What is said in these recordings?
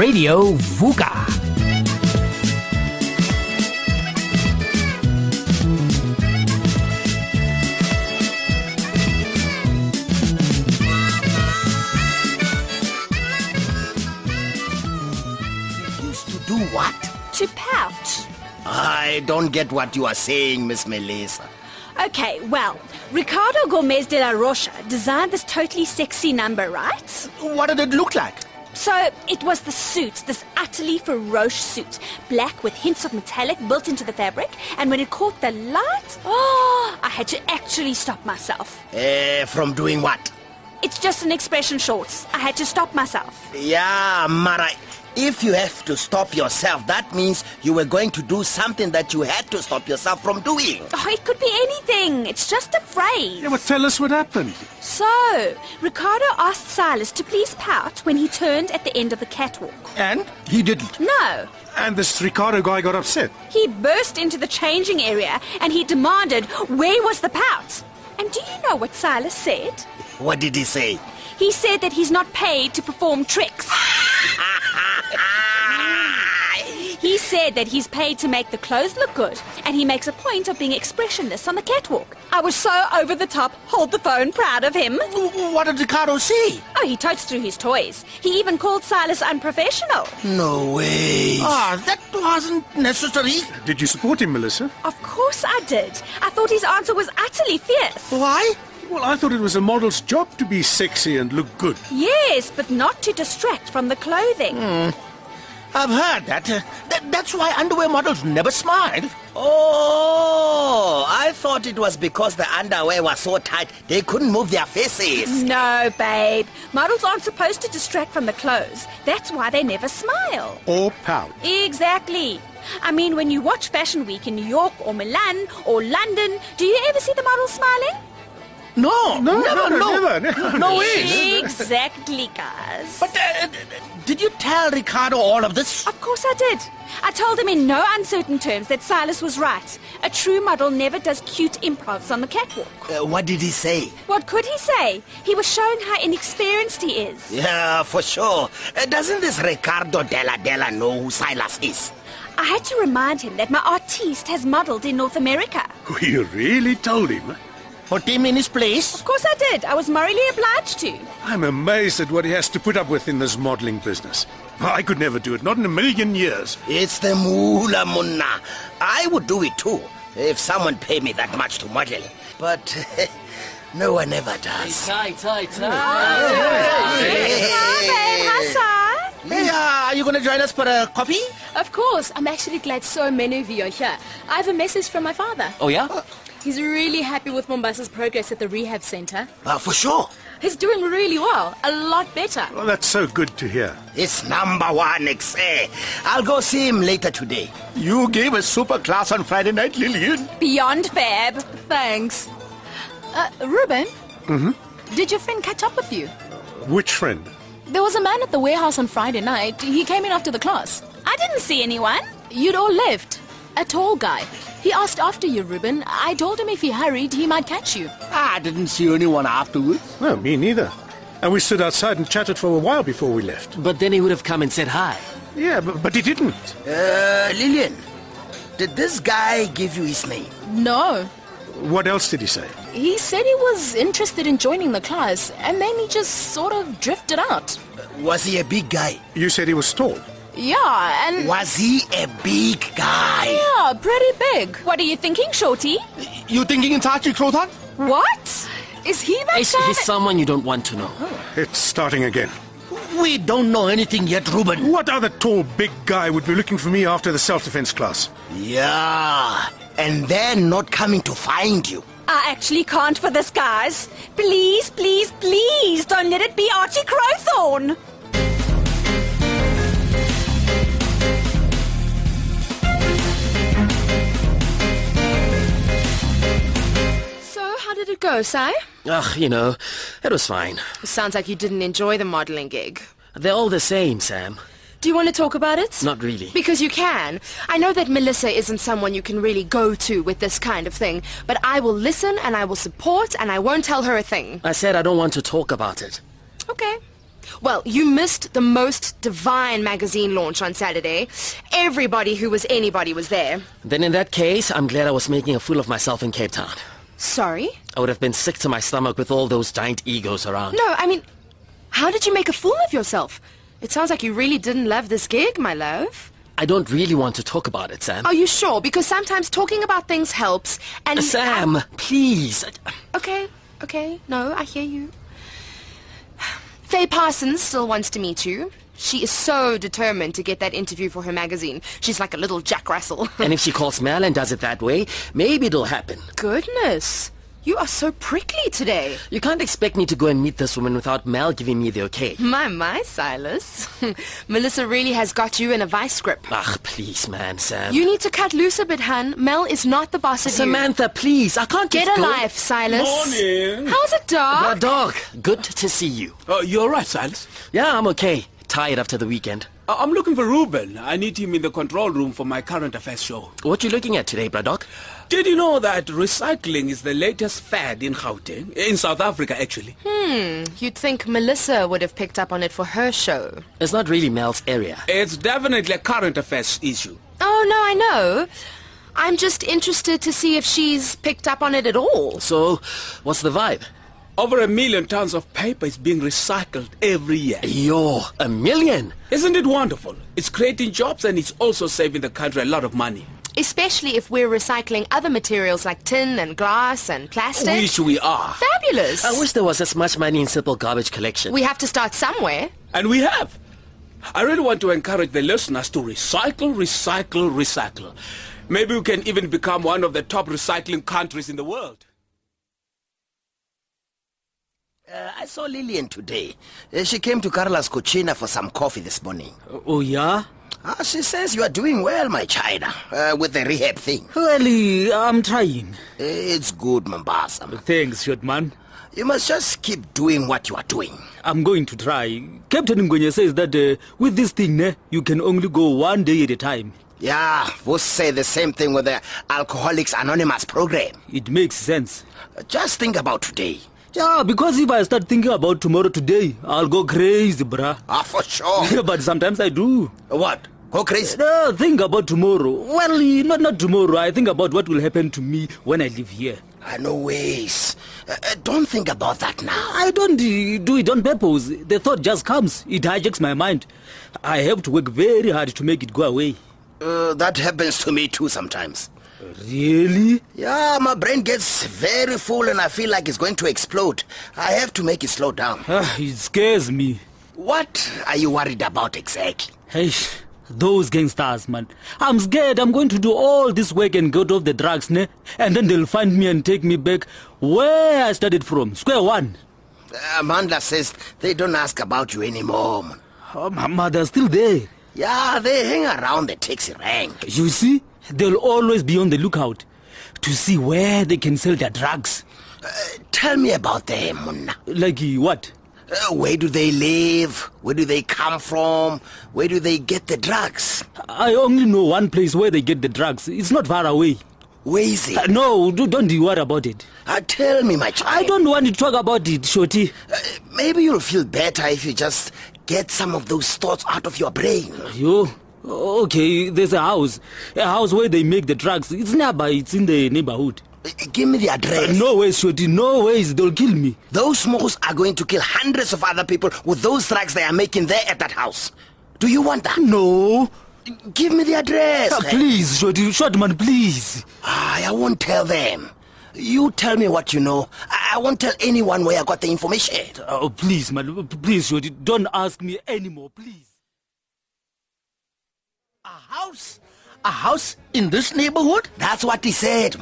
Radio Vuka. Used to do what? To pout. I don't get what you are saying, Miss Melissa. Okay, well, Ricardo Gomez de la Rocha designed this totally sexy number, right? What did it look like? So it was the suit, this utterly ferocious suit, black with hints of metallic built into the fabric, and when it caught the light, oh, I had to actually stop myself. Eh, from doing what? It's just an expression shorts. I had to stop myself. Yeah, Mara. If you have to stop yourself, that means you were going to do something that you had to stop yourself from doing. Oh, it could be anything. It's just a phrase. Yeah, well, tell us what happened. So, Ricardo asked Silas to please pout when he turned at the end of the catwalk. And he didn't. No, And this Ricardo guy got upset. He burst into the changing area and he demanded, Where was the pout? And do you know what Silas said? What did he say? He said that he's not paid to perform tricks. He said that he's paid to make the clothes look good, and he makes a point of being expressionless on the catwalk. I was so over the top, hold the phone, proud of him. What did Ricardo see? Oh, he totes through his toys. He even called Silas unprofessional. No way. Ah, that wasn't necessary. Did you support him, Melissa? Of course I did. I thought his answer was utterly fierce. Why? Well, I thought it was a model's job to be sexy and look good. Yes, but not to distract from the clothing. I've heard that. Uh, th- that's why underwear models never smile. Oh, I thought it was because the underwear was so tight they couldn't move their faces. No, babe. Models aren't supposed to distract from the clothes. That's why they never smile. Or pout. Exactly. I mean, when you watch Fashion Week in New York or Milan or London, do you ever see the models smiling? No, No, never, no, no, never, never. no way. Exactly, guys. But uh, d- d- did you tell Ricardo all of this? Of course I did. I told him in no uncertain terms that Silas was right. A true model never does cute improvs on the catwalk. Uh, what did he say? What could he say? He was showing how inexperienced he is. Yeah, for sure. Uh, doesn't this Ricardo Della Della know who Silas is? I had to remind him that my artiste has modeled in North America. You really told him? Put him in his place? Of course I did. I was morally obliged to. I'm amazed at what he has to put up with in this modeling business. I could never do it, not in a million years. It's the moolah munna. I would do it too, if someone paid me that much to model. But no one ever does. Tie, tie, tie. Hi, babe. Hi, Hey, uh, are you going to join us for a coffee? Of course. I'm actually glad so many of you are here. I have a message from my father. Oh, yeah? He's really happy with Mombasa's progress at the rehab center. Uh, for sure. He's doing really well, a lot better. Well, that's so good to hear. It's number one, Xe. I'll go see him later today. You gave a super class on Friday night, Lillian. Beyond fab. Thanks. Uh, Ruben? Mm-hmm. Did your friend catch up with you? Which friend? There was a man at the warehouse on Friday night. He came in after the class. I didn't see anyone. You'd all left. A tall guy. He asked after you, Ruben. I told him if he hurried, he might catch you. I didn't see anyone afterwards. No, me neither. And we stood outside and chatted for a while before we left. But then he would have come and said hi. Yeah, but, but he didn't. Uh, Lillian, did this guy give you his name? No. What else did he say? He said he was interested in joining the class, and then he just sort of drifted out. Was he a big guy? You said he was tall. Yeah, and Was he a big guy? yeah, pretty big. What are you thinking, Shorty? You thinking it's Archie Crowthorne? What? Is he that He's, guy? he's someone you don't want to know. Oh, it's starting again. We don't know anything yet, Ruben. What other tall, big guy would be looking for me after the self-defense class? Yeah, and then not coming to find you. I actually can't for this, guys. Please, please, please don't let it be Archie Crowthorne. Did it go, Si? Ugh, you know, it was fine. Sounds like you didn't enjoy the modeling gig. They're all the same, Sam. Do you want to talk about it? Not really. Because you can. I know that Melissa isn't someone you can really go to with this kind of thing, but I will listen and I will support and I won't tell her a thing. I said I don't want to talk about it. Okay. Well, you missed the most divine magazine launch on Saturday. Everybody who was anybody was there. Then in that case, I'm glad I was making a fool of myself in Cape Town. Sorry? I would have been sick to my stomach with all those giant egos around. No, I mean, how did you make a fool of yourself? It sounds like you really didn't love this gig, my love. I don't really want to talk about it, Sam. Are you sure? Because sometimes talking about things helps, and... Uh, Sam, please. Okay, okay. No, I hear you. Faye Parsons still wants to meet you. She is so determined to get that interview for her magazine. She's like a little Jack Russell. And if she calls Mel and does it that way, maybe it'll happen. Goodness. You are so prickly today. You can't expect me to go and meet this woman without Mel giving me the okay. My, my, Silas. Melissa really has got you in a vice grip. Ugh, please, man, Sam. You need to cut loose a bit, hun. Mel is not the boss of you. Samantha, please. I can't Get a go- life, Silas. Morning. How's it, dog? dog, good to see you. Uh, you're right, Silas. Yeah, I'm okay. Tired after the weekend. Uh, I'm looking for Ruben. I need him in the control room for my current affairs show. What you looking at today, Braddock? Did you know that recycling is the latest fad in Gauteng? In South Africa, actually. Hmm. You'd think Melissa would have picked up on it for her show. It's not really Mel's area. It's definitely a current affairs issue. Oh, no, I know. I'm just interested to see if she's picked up on it at all. So, what's the vibe? Over a million tons of paper is being recycled every year. Yo, a million. Isn't it wonderful? It's creating jobs and it's also saving the country a lot of money. Especially if we're recycling other materials like tin and glass and plastic. Which we are. Fabulous. I wish there was as much money in simple garbage collection. we have to start somewhere. And we have. I really want to encourage the listeners to recycle, recycle, recycle. Maybe we can even become one of the top recycling countries in the world. Uh, I saw Lillian today. Uh, she came to Carla's Cucina for some coffee this morning. Oh, yeah? Ah, she says you are doing well, my China, uh, with the rehab thing. Eh, I'm trying. It's good, Mombasa. Thanks, short man. You must just keep doing what you are doing. I'm going to try. Captain Ngwenye says that uh, with this thing, ne, you can only go one day at a time. Yeah, we'll say the same thing with the Alcoholics Anonymous program. It makes sense. Just think about today. Yeah, because if I start thinking about tomorrow today, I'll go crazy, bruh. Ah, for sure. Yeah, but sometimes I do. what? Go crazy? No, think about tomorrow. Well, not not tomorrow. I think about what will happen to me when I live here. Ah, no ways. Uh, uh, don't think about that now. I don't do it on purpose. The thought just comes. It hijacks my mind. I have to work very hard to make it go away. Uh, that happens to me too sometimes. Really? Yeah, my brain gets very full and I feel like it's going to explode. I have to make it slow down. Ah, it scares me. What are you worried about exactly? Hey, those gangsters, man. I'm scared I'm going to do all this work and get off the drugs, ne? And then they'll find me and take me back where I started from, square one. Amanda says they don't ask about you anymore. man. Oh, Mama, they're still there. Yeah, they hang around the taxi rank. You see, they'll always be on the lookout to see where they can sell their drugs. Tell me about them, Munna. Like eh, what? Uh, where do they live? Where do they come from? Where do they get the drugs? I only know one place where they get the drugs. It's not far away. Where is it? Uh, no, do- don't you worry about it. Uh, tell me, my child. I don't want to talk about it, Shorty. Uh, maybe you'll feel better if you just get some of those thoughts out of your brain. You? Okay, there's a house. A house where they make the drugs. It's nearby. It's in the neighborhood. Uh, give me the address. No ways, Shorty. No ways. They'll kill me. Those smokers are going to kill hundreds of other people with those drugs they are making there at that house. Do you want that? No. Give me the address. Ah, please, Shorty. Shortman, please. Ah, I won't tell them. You tell me what you know. I I won't tell anyone where I got the information. Oh, please, man. Please, Shorty. Don't ask me anymore, please. House? A house in this neighborhood? That's what he said.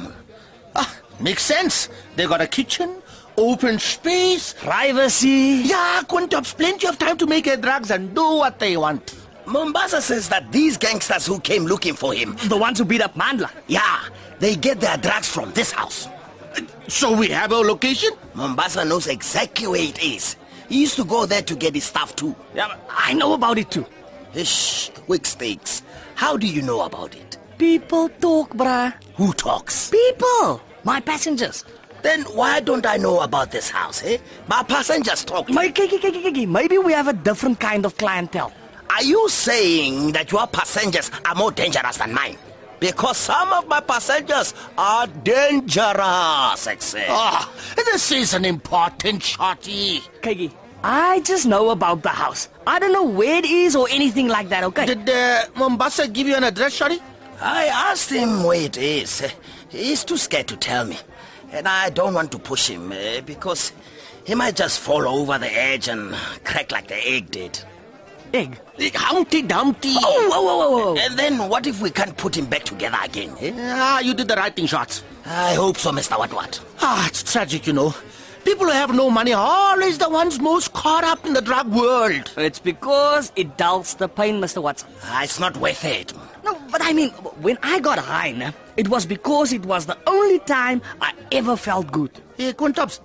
Ah, makes sense. They got a kitchen, open space, Privacy. Yeah, Quintop's plenty of time to make their drugs and do what they want. Mombasa says that these gangsters who came looking for him, The ones who beat up Mandla. yeah, they get their drugs from this house. So we have our location? Mombasa knows exactly where it is. He used to go there to get his stuff too. Yeah, I know about it too. Shh, quick stakes. How do you know about it? People talk, bruh. Who talks? People. My passengers. Then why don't I know about this house, eh? My passengers talk. Maybe we have a different kind of clientele. Are you saying that your passengers are more dangerous than mine? Because some of my passengers are dangerous, Excel. Ah, this is an important shorty. Kiki, I just know about the house. I don't know where it is or anything like that, okay? Did uh, Mombasa give you an address, shorty? I asked him where it is. He's too scared to tell me. And I don't want to push him eh, because he might just fall over the edge and crack like the egg did. Egg. Humpty Dumpty. Oh, whoa, whoa, whoa, whoa. And then what if we can't put him back together again? Eh? Ah, you did the right thing, shots. I hope so, Mr. What What. Ah, it's tragic, you know. People who have no money are always the ones most caught up in the drug world. It's because it dulls the pain, Mr. Watson. Ah, it's not worth it. No, but I mean, when I got high, nah, it was because it was the only time I ever felt good. Hey, Quintops,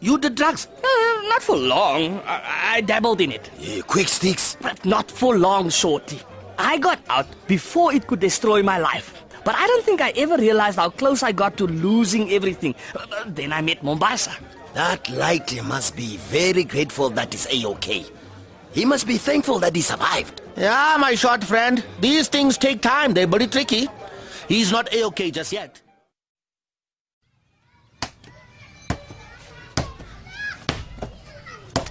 you did drugs. Uh, not for long. I, I dabbled in it. Eh, quick sticks. But not for long, Shorty. I got out before it could destroy my life. But I don't think I ever realized how close I got to losing everything. Uh, then I met Mombasa. That light must be very grateful that he's A-OK. He must be thankful that he survived. Yeah, my short friend. These things take time. They're very tricky. He's not A-OK just yet.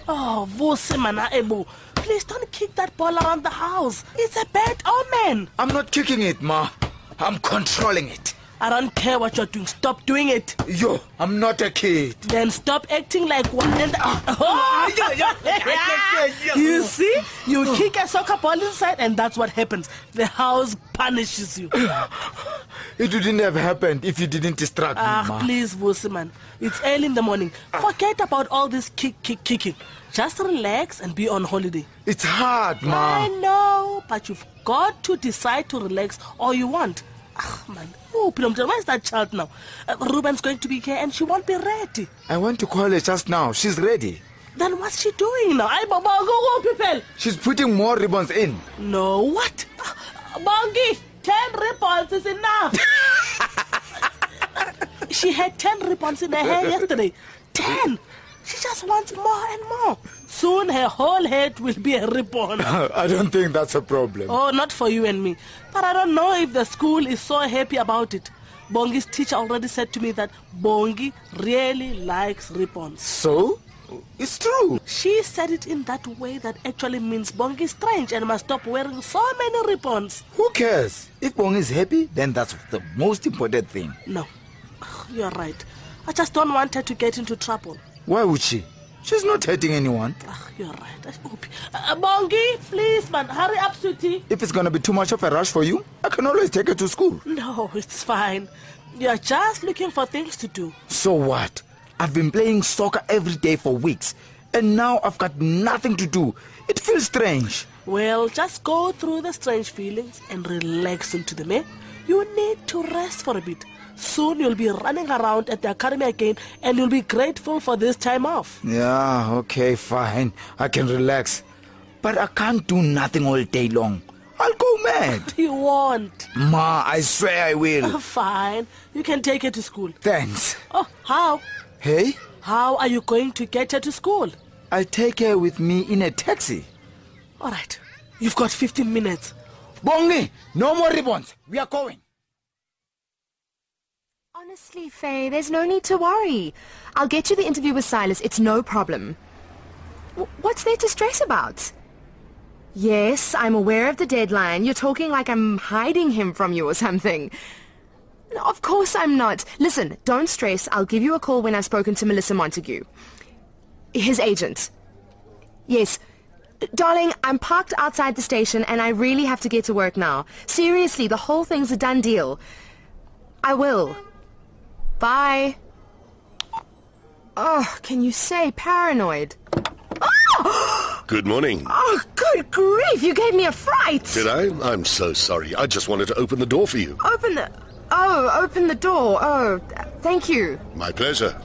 Oh, Vusimana Ebu, please don't kick that ball around the house. It's a bad omen. I'm not kicking it, Ma. I'm controlling it. I don't care what you're doing. Stop doing it. Yo, I'm not a kid. Then stop acting like one and oh. You see? You kick a soccer ball inside and that's what happens. The house punishes you. It wouldn't have happened if you didn't distract me, Ah, Ma. please, Vusiman. It's early in the morning. Forget about all this kick, kick, kicking. Just relax and be on holiday. It's hard, man. I know, but you've got to decide to relax all you want. Ah, man. Oh, Pilomjan, where's that child now? Uh, Ruben's going to be here and she won't be ready. I went to call her just now. She's ready. Then what's she doing now? Ay, Baba, go, go, people. She's putting more ribbons in. No, what? Ah, Bongi, 10 ribbons is enough. she had 10 ribbons in her hair yesterday. 10. She just wants more and more. Soon her whole head will be a ribbon. I don't think that's a problem. Oh, not for you and me. But I don't know if the school is so happy about it. Bongi's teacher already said to me that Bongi really likes ribbons. So? It's true. She said it in that way that actually means Bongi is strange and must stop wearing so many ribbons. Who cares? If Bong is happy, then that's the most important thing. No, you're right. I just don't want her to get into trouble. Why would she? She's not hurting anyone. Ah, you're right. I hope- Uh, Bongi, please, man, hurry up, sweetie. If it's gonna be too much of a rush for you, I can always take her to school. No, it's fine. You're just looking for things to do. So what? I've been playing soccer every day for weeks, and now I've got nothing to do. It feels strange. Well, just go through the strange feelings and relax into them, eh? You need to rest for a bit. Soon you'll be running around at the academy again and you'll be grateful for this time off. Yeah, okay, fine. I can relax. But I can't do nothing all day long. I'll go mad. You won't. Ma, I swear I will. Fine. You can take her to school. Thanks. Oh, how? Hey, How are you going to get her to school? I'll take her with me in a taxi. All right. You've got 15 minutes. Bongi, no more ribbons. We are going. Honestly, Faye, there's no need to worry. I'll get you the interview with Silas. It's no problem. W- what's there to stress about? Yes, I'm aware of the deadline. You're talking like I'm hiding him from you or something. No, Of course I'm not. Listen, don't stress. I'll give you a call when I've spoken to Melissa Montague. His agent. Yes. Darling, I'm parked outside the station and I really have to get to work now. Seriously, the whole thing's a done deal. I will. Bye. Oh, can you say paranoid? Oh! Good morning. Oh, good grief, you gave me a fright. Did I? I'm so sorry. I just wanted to open the door for you. Open the... Oh, open the door. Oh, thank you. My pleasure.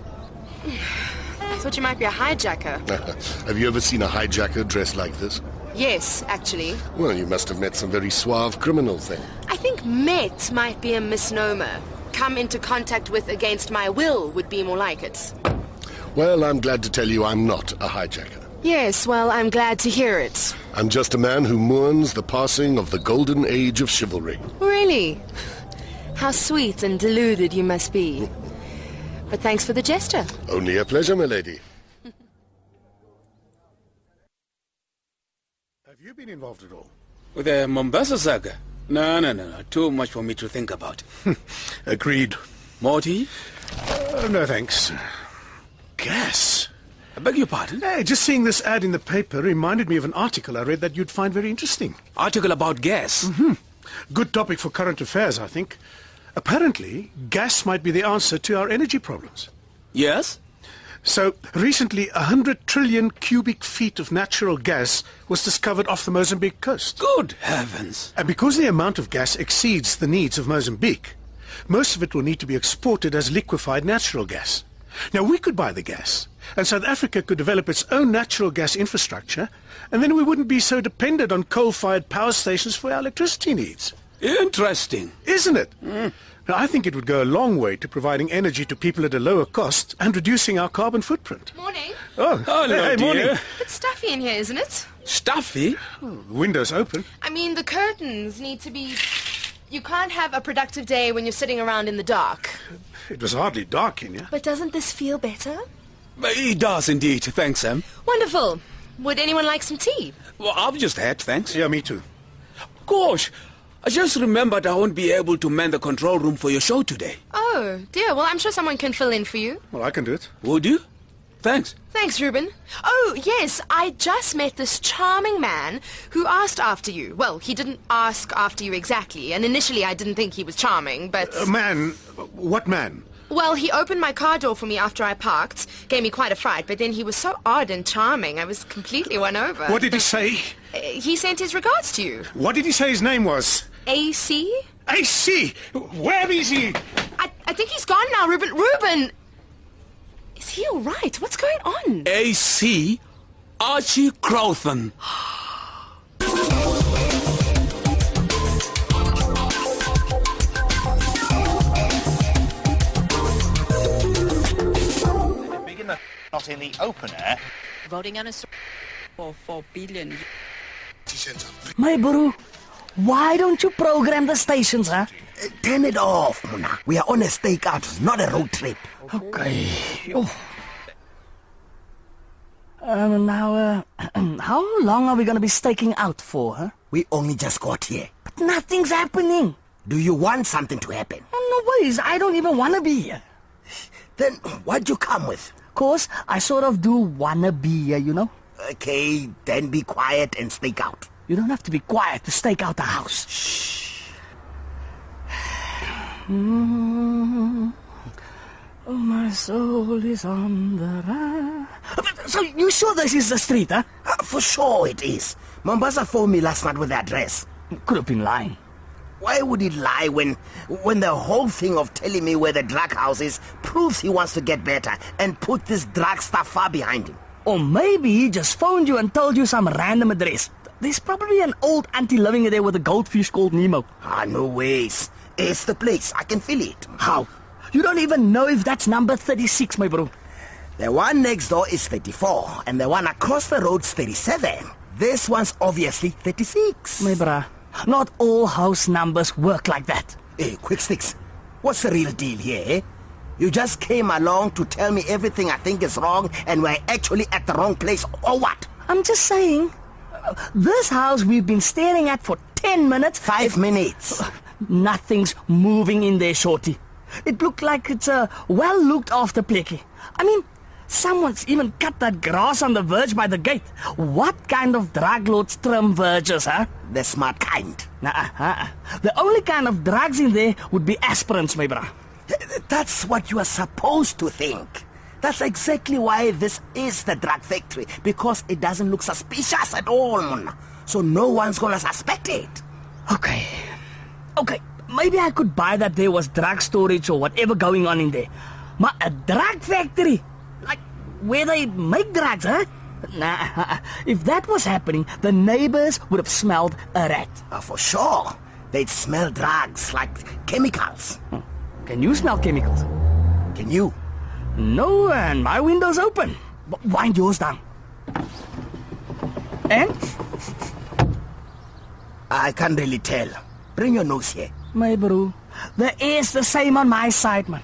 I thought you might be a hijacker. Have you ever seen a hijacker dressed like this? Yes, actually. Well, you must have met some very suave criminals then. I think met might be a misnomer. Come into contact with against my will would be more like it. Well, I'm glad to tell you I'm not a hijacker. Yes, well, I'm glad to hear it. I'm just a man who mourns the passing of the golden age of chivalry. Really? How sweet and deluded you must be. But thanks for the gesture. Only a pleasure, my lady. Have you been involved at all? With the Mombasa saga? No, no, no, no. Too much for me to think about. Agreed. Morty? Uh, no, thanks. Gas. I beg your pardon? Hey, just seeing this ad in the paper reminded me of an article I read that you'd find very interesting. Article about gas? Mm-hmm. Good topic for current affairs, I think. Apparently, gas might be the answer to our energy problems. Yes? So, recently, a hundred trillion cubic feet of natural gas was discovered off the Mozambique coast. Good heavens. And because the amount of gas exceeds the needs of Mozambique, most of it will need to be exported as liquefied natural gas. Now, we could buy the gas, and South Africa could develop its own natural gas infrastructure, and then we wouldn't be so dependent on coal-fired power stations for our electricity needs. Interesting. Isn't it? Mm. Now, I think it would go a long way to providing energy to people at a lower cost and reducing our carbon footprint. Morning. Oh, Hello, hey, dear. morning. It's stuffy in here, isn't it? Stuffy? the Windows open. I mean, the curtains need to be... You can't have a productive day when you're sitting around in the dark. It was hardly dark in here. But doesn't this feel better? Uh, it does indeed. Thanks, Sam. Wonderful. Would anyone like some tea? Well, I've just had, thanks. Yeah, me too. Gosh, I just remembered I won't be able to man the control room for your show today. Oh, dear. Well, I'm sure someone can fill in for you. Well, I can do it. Would you? Thanks. Thanks, Ruben. Oh, yes, I just met this charming man who asked after you. Well, he didn't ask after you exactly, and initially I didn't think he was charming, but... A man? What man? Well, he opened my car door for me after I parked, gave me quite a fright, but then he was so odd and charming, I was completely won over. What did he say? Uh, He sent his regards to you. What did he say his name was? AC? AC! Where is he? I, I think he's gone now, Ruben. Ruben! Is he all right? What's going on? AC Archie Crowthorne. Not in the open air. Voting on a s- for 4 billion. My bro, why don't you program the stations, huh? Turn it off, Muna. We are on a stakeout, not a road trip. Okay. Oh. Um, now, uh, how long are we going to be staking out for, huh? We only just got here. But nothing's happening. Do you want something to happen? No worries. I don't even want to be here. Then what'd you come with? Course, I sort of do wanna be here, you know? Okay, then be quiet and stake out. You don't have to be quiet to stake out the house. Shh. Mm. Oh, my soul is on the run. So you sure this is the street, huh? Uh, for sure it is. Mombasa phoned me last night with the address. Could have been lying. Why would he lie when when the whole thing of telling me where the drug house is proves he wants to get better and put this drug stuff far behind him? Or maybe he just phoned you and told you some random address. There's probably an old auntie living there with a goldfish called Nemo. Ah, no ways. It's the place. I can feel it. How? You don't even know if that's number 36, my bro. The one next door is 34, and the one across the road's 37. This one's obviously 36. My bruh, not all house numbers work like that. Hey, quick sticks. What's the real deal here, eh? You just came along to tell me everything I think is wrong, and we're actually at the wrong place, or what? I'm just saying. This house we've been staring at for 10 minutes. Five minutes. Nothing's moving in there, Shorty. It looked like it's a well looked after plecky. I mean, someone's even cut that grass on the verge by the gate. What kind of drug lords trim verges, huh? The smart kind. Nah, uh, the only kind of drugs in there would be aspirins, my brah. That's what you are supposed to think. That's exactly why this is the drug factory, because it doesn't look suspicious at all. So no one's gonna suspect it. Okay. Okay, maybe I could buy that there was drug storage or whatever going on in there. But a drug factory? Like, where they make drugs, huh? Nah, if that was happening, the neighbors would have smelled a rat. Uh, for sure. They'd smell drugs, like chemicals. Can you smell chemicals? Can you? No, and my window's open. Wind yours down. And? I can't really tell. Bring your nose here. My bro, the air's the same on my side, man.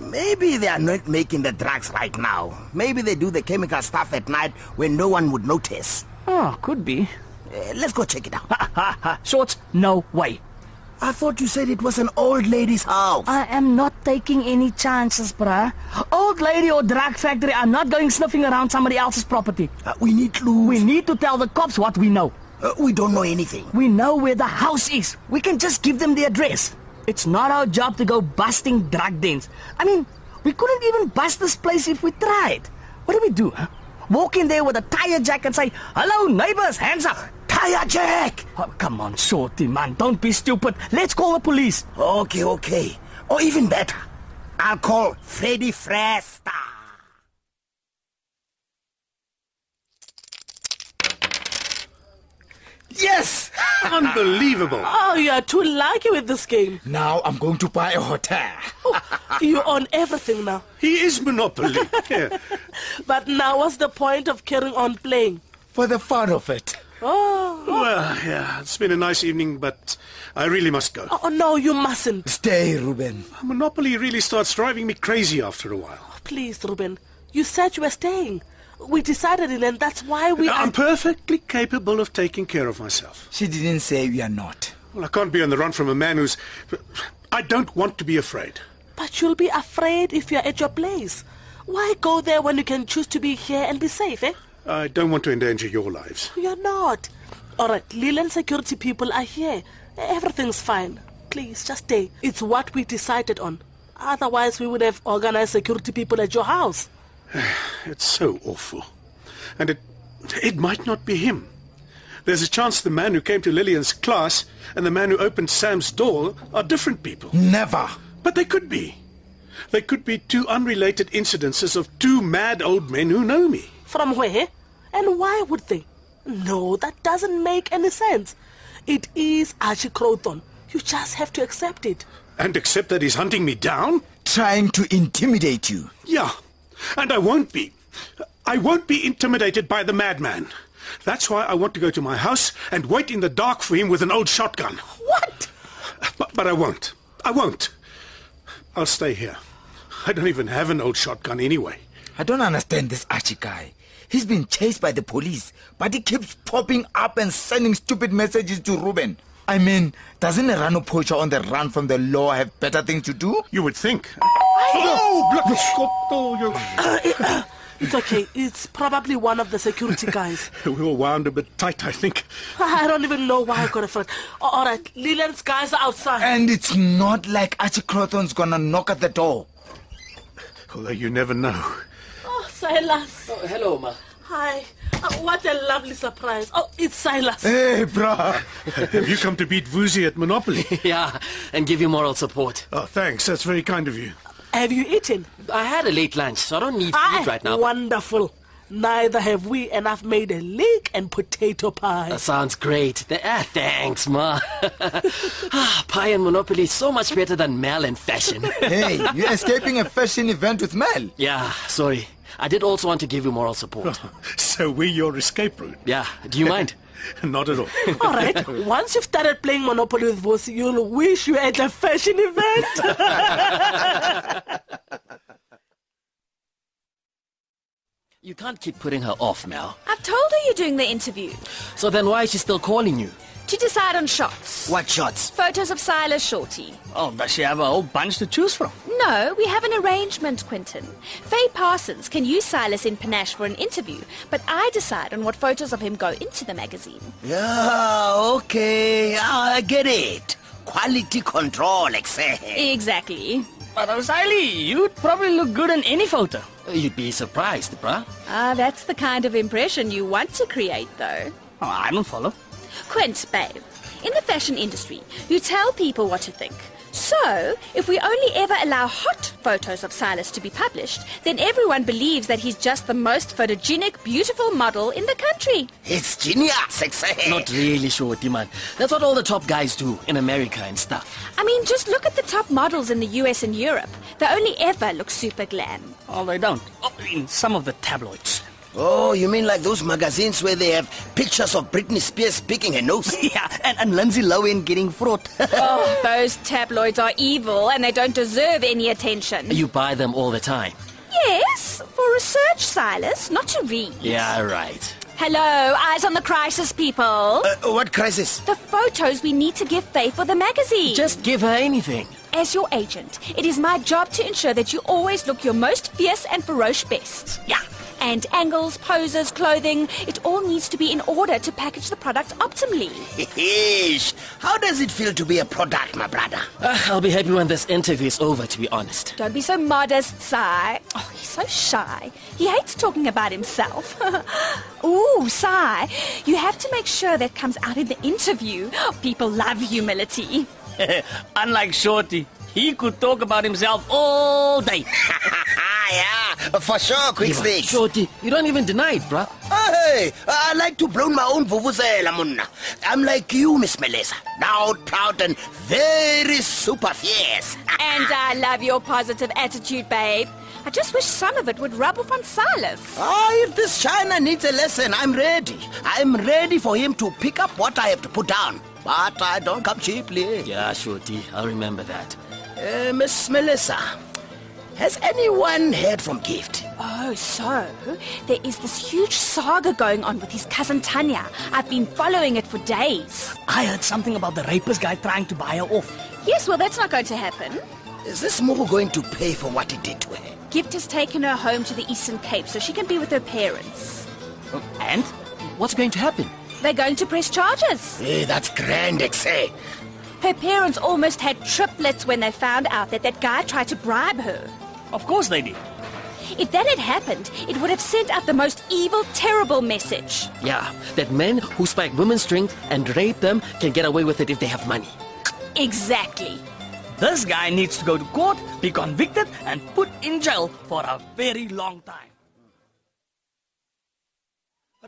Maybe they are not making the drugs right now. Maybe they do the chemical stuff at night when no one would notice. Oh, could be. Uh, let's go check it out. Ha ha ha. Shorts, no way. I thought you said it was an old lady's house. I am not taking any chances, bruh. Old lady or drug factory I'm not going sniffing around somebody else's property. Uh, we need clues. We need to tell the cops what we know. Uh, we don't know anything. We know where the house is. We can just give them the address. It's not our job to go busting drug dens. I mean, we couldn't even bust this place if we tried. What do we do, huh? Walk in there with a tire jack and say, Hello, neighbors, hands up. Tire jack! Oh, come on, Shorty, man. Don't be stupid. Let's call the police. Okay, okay. Or even better, I'll call Freddy Fresta. Yes! Unbelievable. Oh, you are too lucky with this game. Now I'm going to buy a hotel. Oh, you own everything now. He is Monopoly. Yeah. But now what's the point of carrying on playing? For the fun of it. Oh, Well, yeah, it's been a nice evening, but I really must go. oh no, you mustn't. Stay, Ruben. Monopoly really starts driving me crazy after a while. Please, Ruben. You said you were staying. We decided it, and that's why we. I'm perfectly capable of taking care of myself. She didn't say we are not. Well, I can't be on the run from a man who's. I don't want to be afraid. But you'll be afraid if you're at your place. Why go there when you can choose to be here and be safe, eh? I don't want to endanger your lives. You're not. All right, Leland security people are here. Everything's fine. Please, just stay. It's what we decided on. Otherwise, we would have organized security people at your house. It's so awful. And it it might not be him. There's a chance the man who came to Lillian's class and the man who opened Sam's door are different people. Never. But they could be. They could be two unrelated incidences of two mad old men who know me. From where? And why would they? No, that doesn't make any sense. It is Archie Crowthorne. You just have to accept it. And accept that he's hunting me down? Trying to intimidate you. Yeah. And I won't be. I won't be intimidated by the madman. That's why I want to go to my house and wait in the dark for him with an old shotgun. What? But, but I won't. I won't. I'll stay here. I don't even have an old shotgun anyway. I don't understand this Archie guy. He's been chased by the police, but he keeps popping up and sending stupid messages to Ruben. I mean, doesn't a rhino poacher on the run from the law have better things to do? You would think. Uh, It's okay. It's probably one of the security guys. we were wound a bit tight, I think. I don't even know why I got afraid. A- All right, Leland's guys are outside. And it's not like Archie Crowthorne's gonna knock at the door. Although you never know. Silas. Oh, hello, Ma. Hi. Oh, what a lovely surprise. Oh, it's Silas. Hey, brah. Have you come to beat Woozy at Monopoly? yeah, and give you moral support. Oh, thanks. That's very kind of you. Have you eaten? I had a late lunch, so I don't need Ah, food right now. Wonderful. Neither have we, and I've made a leek and potato pie. That sounds great. Th- ah, thanks, Ma. ah, pie and Monopoly is so much better than Mel and fashion. hey, you're escaping a fashion event with Mel. yeah, sorry. I did also want to give you moral support. So we're your escape route? Yeah, do you mind? Not at all. All right. Once you've started playing Monopoly with Vusi, you'll wish you were at a fashion event. You can't keep putting her off, Mel. I've told her you're doing the interview. So then why is she still calling you? To decide on shots. What shots? Photos of Silas Shorty. Oh, does she have a whole bunch to choose from? No, we have an arrangement, Quentin. Faye Parsons can use Silas in Panache for an interview, but I decide on what photos of him go into the magazine. Yeah, okay. I get it. Quality control, exactly. Exactly. But Riley, you'd probably look good in any photo. You'd be surprised, bruh. Ah, that's the kind of impression you want to create, though. Oh, I don't follow. Quint, babe, in the fashion industry, you tell people what to think. So, if we only ever allow hot photos of Silas to be published, then everyone believes that he's just the most photogenic, beautiful model in the country. It's genius, Exe. Not really, Shorty, man. That's what all the top guys do in America and stuff. I mean, just look at the top models in the US and Europe. They only ever look super glam. Oh, they don't. Oh, in some of the tabloids. Oh, you mean like those magazines where they have pictures of Britney Spears picking her nose? yeah, and, and Lindsay Lohan getting fraught. oh, those tabloids are evil and they don't deserve any attention. You buy them all the time. Yes, for research, Silas, not to read. Yeah, right. Hello, eyes on the crisis, people. Uh, what crisis? The photos we need to give Faye for the magazine. Just give her anything. As your agent, it is my job to ensure that you always look your most fierce and ferocious best. Yeah. And angles, poses, clothing, it all needs to be in order to package the product optimally. Ish. How does it feel to be a product, my brother? Uh, I'll be happy when this interview is over, to be honest. Don't be so modest, Sai. Oh, he's so shy. He hates talking about himself. Ooh, Sai, you have to make sure that comes out in the interview. People love humility. Unlike Shorty, he could talk about himself all day. yeah, for sure, quick Yeah, but sticks. Shorty, you don't even deny it, bruh. Hey, I like to blow my own vuvuzela, munna. I'm like you, Miss Melissa. Loud, proud, and very super fierce. and I love your positive attitude, babe. I just wish some of it would rub off on Silas. Ah, if this China needs a lesson, I'm ready. I'm ready for him to pick up what I have to put down. But I don't come cheaply. Yeah, Shorty, I'll remember that. Uh, Miss Melissa, has anyone heard from Gift? Oh, so there is this huge saga going on with his cousin Tanya. I've been following it for days. I heard something about the rapist guy trying to buy her off. Yes, well, that's not going to happen. Is this Mogo going to pay for what he did to her? Gift has taken her home to the Eastern Cape so she can be with her parents. Oh, and? What's going to happen? They're going to press charges. Hey, that's grand, Exe. Her parents almost had triplets when they found out that that guy tried to bribe her. Of course they did. If that had happened, it would have sent out the most evil, terrible message. Yeah, that men who spike women's strength and rape them can get away with it if they have money. Exactly. This guy needs to go to court, be convicted, and put in jail for a very long time.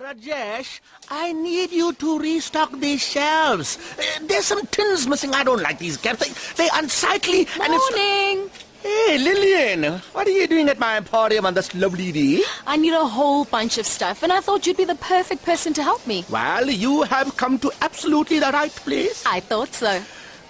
Rajesh, I need you to restock these shelves. Uh, there's some tins missing. I don't like these caps. They, they're unsightly and it's... Morning. Hey, Lillian, what are you doing at my emporium on this lovely day? I need a whole bunch of stuff, and I thought you'd be the perfect person to help me. Well, you have come to absolutely the right place. I thought so.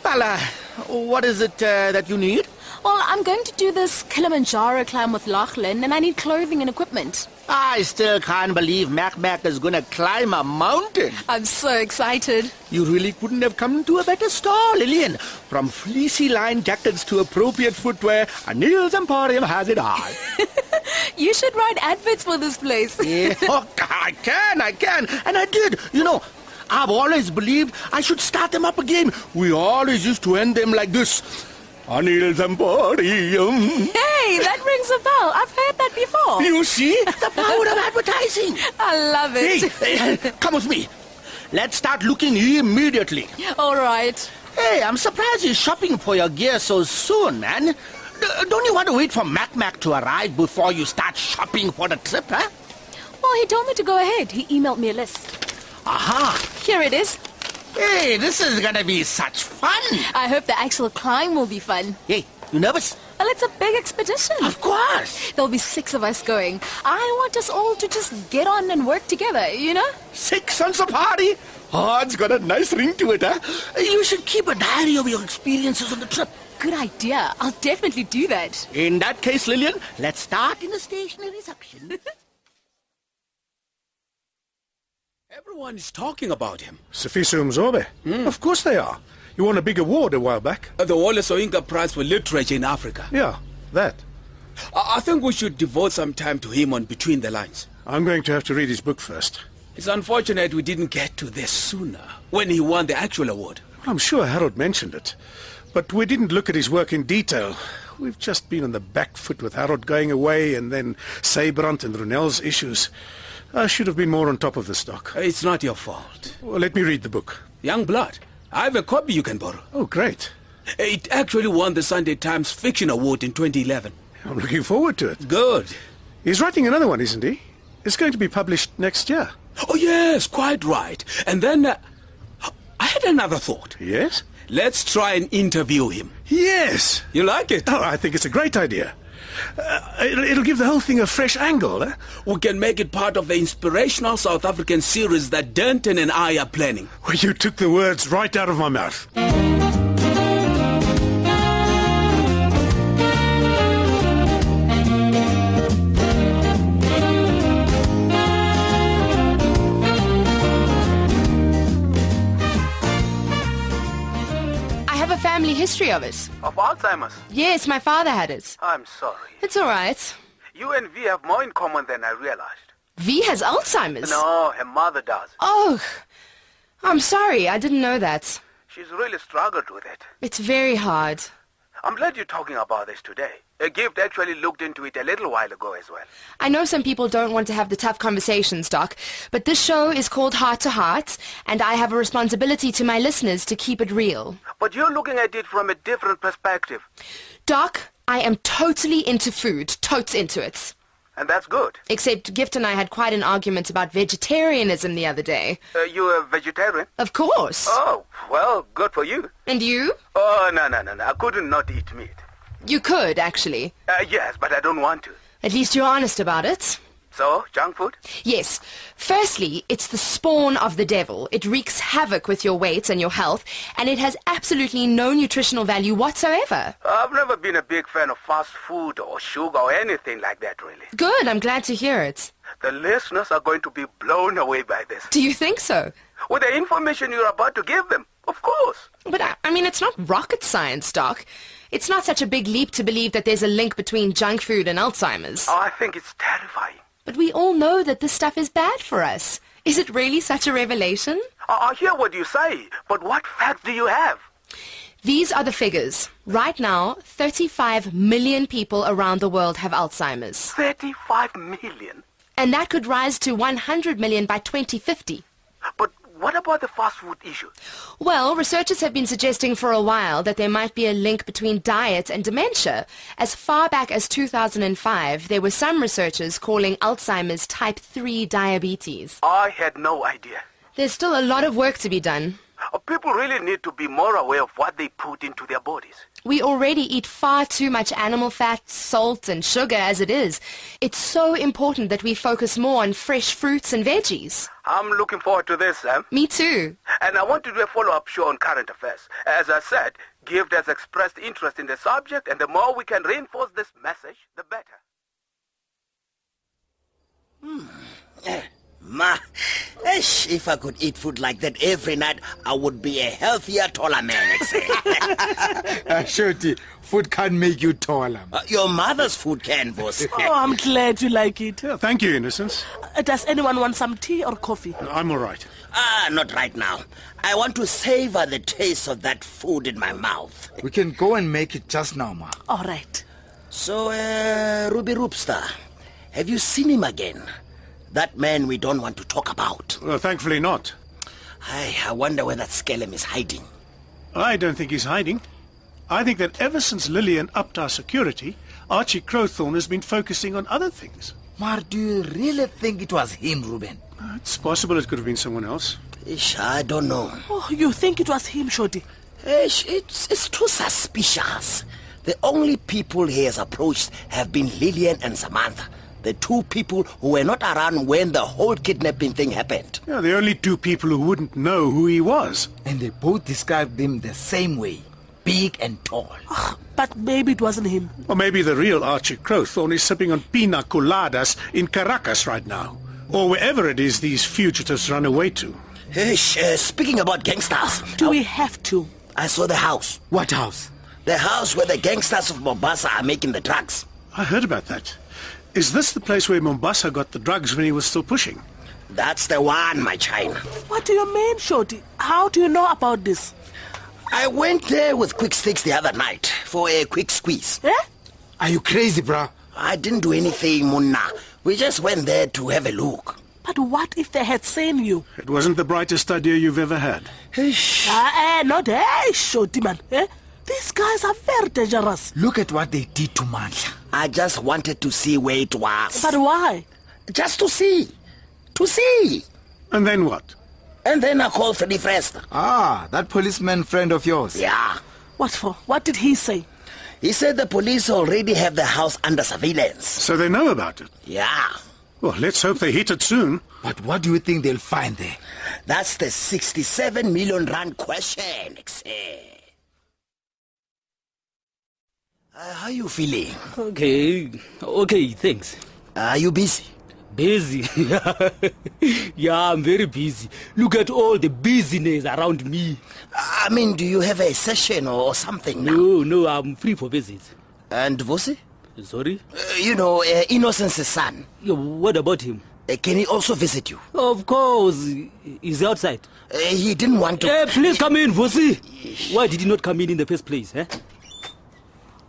Well, uh, what is it uh, that you need? Well, I'm going to do this Kilimanjaro climb with Lachlan, and I need clothing and equipment. I still can't believe Mac Mac is gonna climb a mountain. I'm so excited. You really couldn't have come to a better store, Lillian. From fleecy lined jackets to appropriate footwear, Anil's Emporium has it all. You should write adverts for this place. yeah, oh, I can, I can. And I did. You know, I've always believed I should start them up again. We always used to end them like this. Anil's Emporium. Hey, that rings a bell. I've heard that before. You see? The power of advertising. I love it. Hey, hey, come with me. Let's start looking immediately. All right. Hey, I'm surprised you're shopping for your gear so soon, man. D- don't you want to wait for Mac Mac to arrive before you start shopping for the trip, huh? Well, he told me to go ahead. He emailed me a list. Aha! Here it is. Hey, this is gonna be such fun! I hope the actual climb will be fun. Hey, you nervous? Well, it's a big expedition. Of course! There'll be six of us going. I want us all to just get on and work together, you know? Six on safari? Oh, it's got a nice ring to it, huh? You should keep a diary of your experiences on the trip. Good idea. I'll definitely do that. In that case, Lillian, let's start in the stationery section. Everyone is talking about him. Sifiso Mzobe. Of course they are. You won a big award a while back. Uh, The Wole Soyinka Prize for Literature in Africa. Yeah, that. I I think we should devote some time to him on Between the Lines. I'm going to have to read his book first. It's unfortunate we didn't get to this sooner, when he won the actual award. I'm sure Harold mentioned it. But we didn't look at his work in detail. We've just been on the back foot with Harold going away and then Sabrant and Brunel's issues. I should have been more on top of the stock. It's not your fault. Well, let me read the book. Young blood, I have a copy you can borrow. Oh, great. It actually won the Sunday Times Fiction Award in 2011. I'm looking forward to it. Good. He's writing another one, isn't he? It's going to be published next year. Oh, yes, quite right. And then uh, I had another thought. Yes? Let's try and interview him. Yes! You like it? Oh, I think it's a great idea. Uh, it'll, it'll give the whole thing a fresh angle. Eh? We can make it part of the inspirational South African series that Denton and I are planning. Well, you took the words right out of my mouth. History of it. Of Alzheimer's? Yes, my father had it. I'm sorry. It's all right. You and V have more in common than I realized. V has Alzheimer's. No, her mother does. Oh, I'm sorry. I didn't know that. She's really struggled with it. It's very hard. I'm glad you're talking about this today. A gift actually looked into it a little while ago as well. I know some people don't want to have the tough conversations, Doc, but this show is called Heart to Heart, and I have a responsibility to my listeners to keep it real. But you're looking at it from a different perspective. Doc, I am totally into food, totes into it. And that's good. Except Gift and I had quite an argument about vegetarianism the other day. Uh, you're a vegetarian? Of course. Oh, well, good for you. And you? Oh, no, no, no, no. I couldn't not eat meat. You could, actually. Uh, yes, but I don't want to. At least you're honest about it. So, junk food? Yes. Firstly, it's the spawn of the devil. It wreaks havoc with your weight and your health, and it has absolutely no nutritional value whatsoever. I've never been a big fan of fast food or sugar or anything like that, really. Good, I'm glad to hear it. The listeners are going to be blown away by this. Do you think so? With the information you're about to give them, of course. But I, I mean, it's not rocket science, Doc. It's not such a big leap to believe that there's a link between junk food and Alzheimer's. Oh, I think it's terrifying. But we all know that this stuff is bad for us. Is it really such a revelation? I, I hear what you say, but what facts do you have? These are the figures. Right now, 35 million people around the world have Alzheimer's. 35 million? And that could rise to 100 million by 2050. But what about the fast food issue? Well, researchers have been suggesting for a while that there might be a link between diet and dementia. As far back as 2005, there were some researchers calling Alzheimer's type 3 diabetes. I had no idea. There's still a lot of work to be done. Uh, People really need to be more aware of what they put into their bodies. We already eat far too much animal fat, salt, and sugar as it is. It's so important that we focus more on fresh fruits and veggies. I'm looking forward to this, Sam. Me too. And I want to do a follow-up show on current affairs. As I said, Gift has expressed interest in the subject, and the more we can reinforce this message, the better. Hmm. Ma, esh, if I could eat food like that every night, I would be a healthier, taller man, I say. Uh, Shorty, food can't make you taller. Uh, Your mother's food can, boss. Oh, I'm glad you like it. Yeah, thank you, Innocence. Uh, Does anyone want some tea or coffee? I'm all right. Ah, not right now. I want to savor the taste of that food in my mouth. We can go and make it just now, ma. All right. So, uh, Ruby Roopstar, have you seen him again? That man we don't want to talk about. Well, thankfully not. I, I wonder where that skellum is hiding. I don't think he's hiding. I think that ever since Lillian upped our security, Archie Crowthorne has been focusing on other things. Mar, do you really think it was him, Ruben? Uh, it's possible it could have been someone else. Ish, I don't know. Oh, you think it was him, Shorty? Ish, it's, it's too suspicious. The only people he has approached have been Lillian and Samantha. The two people who were not around when the whole kidnapping thing happened. Yeah, the only two people who wouldn't know who he was. And they both described him the same way. Big and tall. But maybe it wasn't him. Or maybe the real Archie Crowthorne is sipping on pina coladas in Caracas right now. Or wherever it is these fugitives run away to. Ish, uh, speaking about gangsters. Do we have to? I saw the house. What house? The house where the gangsters of Mombasa are making the drugs. I heard about that. Is this the place where Mombasa got the drugs when he was still pushing? That's the one, my China. What do you mean, Shorty? How do you know about this? I went there with quick sticks the other night for a quick squeeze. Eh? Are you crazy, bruh? I didn't do anything, Munna. We just went there to have a look. But what if they had seen you? It wasn't the brightest idea you've ever had. Ah, eh, not eh, Shorty, man. Eh? These guys are very dangerous. Look at what they did to Mandla. I just wanted to see where it was. But why? Just to see. To see. And then what? And then I called Freddy Fresta. Ah, that policeman friend of yours. Yeah. What for? What did he say? He said the police already have the house under surveillance. So they know about it? Yeah. Well, let's hope they hit it soon. But what do you think they'll find there? That's the 67 million rand question, Xe. Uh, how you feeling? Okay, okay, thanks. Are you busy? Busy? yeah, I'm very busy. Look at all the busyness around me. I mean, do you have a session or something now? No, no, I'm free for visits. And Vusi? Sorry? Uh, you know, uh, Innocence's son. Yeah, what about him? Uh, can he also visit you? Of course. He's outside. Uh, he didn't want to. Hey, please come in, Vusi. Why did he not come in in the first place, eh?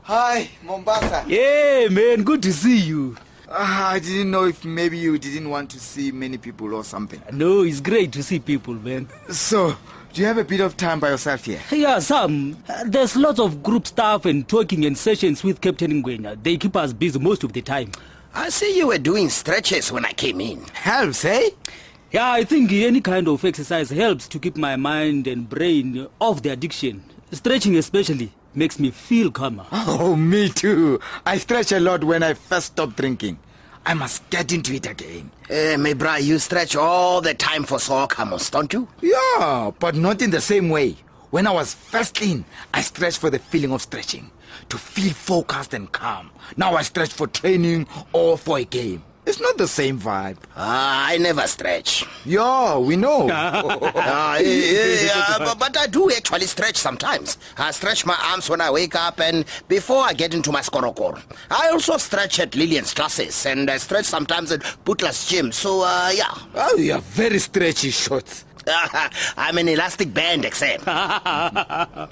Hi, Mombasa. Yeah, man, good to see you. Ah, I didn't know if maybe you didn't want to see many people or something. No, it's great to see people, man. So, do you have a bit of time by yourself here? Yeah, some. Uh, there's lots of group stuff and talking and sessions with Captain Ngwenya. They keep us busy most of the time. I see you were doing stretches when I came in. Helps, eh? Yeah, I think any kind of exercise helps to keep my mind and brain off the addiction. Stretching especially makes me feel calmer. Oh, me too. I stretch a lot when I first stop drinking. I must get into it again. Uh, my bra, you stretch all the time for soccer, most, don't you? Yeah, but not in the same way. When I was first in, I stretched for the feeling of stretching, to feel focused and calm. Now I stretch for training or for a game. It's not the same vibe. Ah, I never stretch. Yeah, we know. Ah, yeah, yeah, yeah, but, but I do actually stretch sometimes. I stretch my arms when I wake up and before I get into my skorokoro. I also stretch at Lillian's classes and I stretch sometimes at Butler's gym. So, uh, yeah. Oh, you are very stretchy shorts. I'm an elastic band, except. but uh,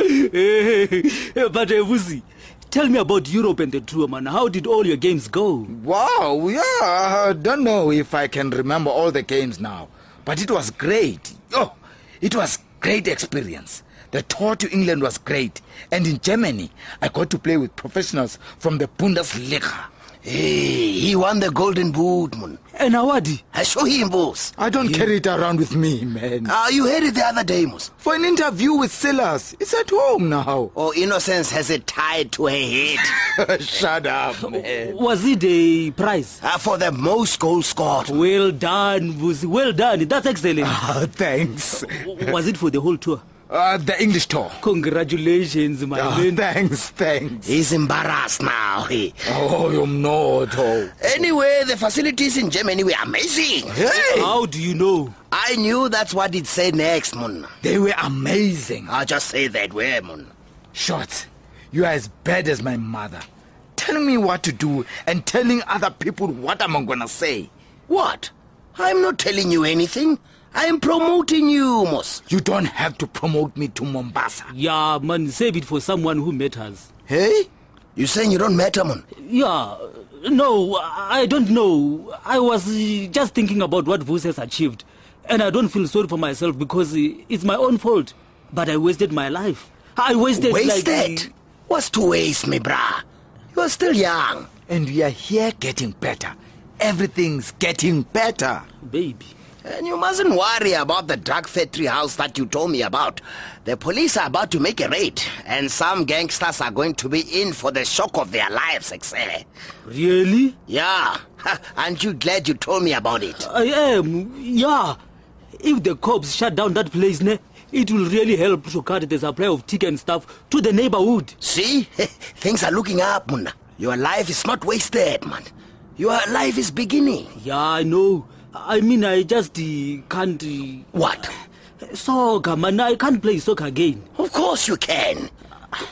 Vusi, tell me about Europe and the tour, man. How did all your games go? Wow, yeah, I don't know if I can remember all the games now, but it was great. Oh, it was great experience. The tour to England was great, and in Germany, I got to play with professionals from the Bundesliga. Hey, he won the Golden Boot, man. And awadi? I show him, boss. I don't carry it around with me, man. Ah, you heard it the other day, Mus. For an interview with Silas, it's at home now. Oh, Innocence has it tied to her head. Shut up, man. Was it a prize? Ah, for the most goals scored. Well done, Vusi. Well done. That's excellent. Ah, thanks. Was it for the whole tour? Uh, the English tour. Congratulations, my Oh, man. thanks, thanks. He's embarrassed now. Hey. Oh, you're not. Oh. Anyway, the facilities in Germany were amazing. Hey, How do you know? I knew that's what he'd say next, man. they were amazing. I'll just say that way, man. Short, you are as bad as my mother. Telling me what to do and telling other people what I'm I gonna say. What? I'm not telling you anything. I'm promoting you, Mos. You don't have to promote me to Mombasa. Yeah, man, save it for someone who matters. Hey? You saying you don't matter, man? Yeah, no, I don't know. I was uh, just thinking about what Vus has achieved. And I don't feel sorry for myself because uh, it's my own fault. But I wasted my life. I wasted Wasted? like... What's to waste, me brah? You're still young. And we are here getting better. Everything's getting better. Baby. And you mustn't worry about the drug factory house that you told me about. The police are about to make a raid, and some gangsters are going to be in for the shock of their lives, Excel. Really? Yeah. Aren't you glad you told me about it? I am, yeah. If the cops shut down that place, ne, it will really help to cut the supply of tick and stuff to the neighborhood. See? Things are looking up, Muna. Your life is not wasted, man. Your life is beginning. Yeah, I know. I mean, I just uh, can't... Uh, What? soccer, man. I can't play soccer again. Of course you can.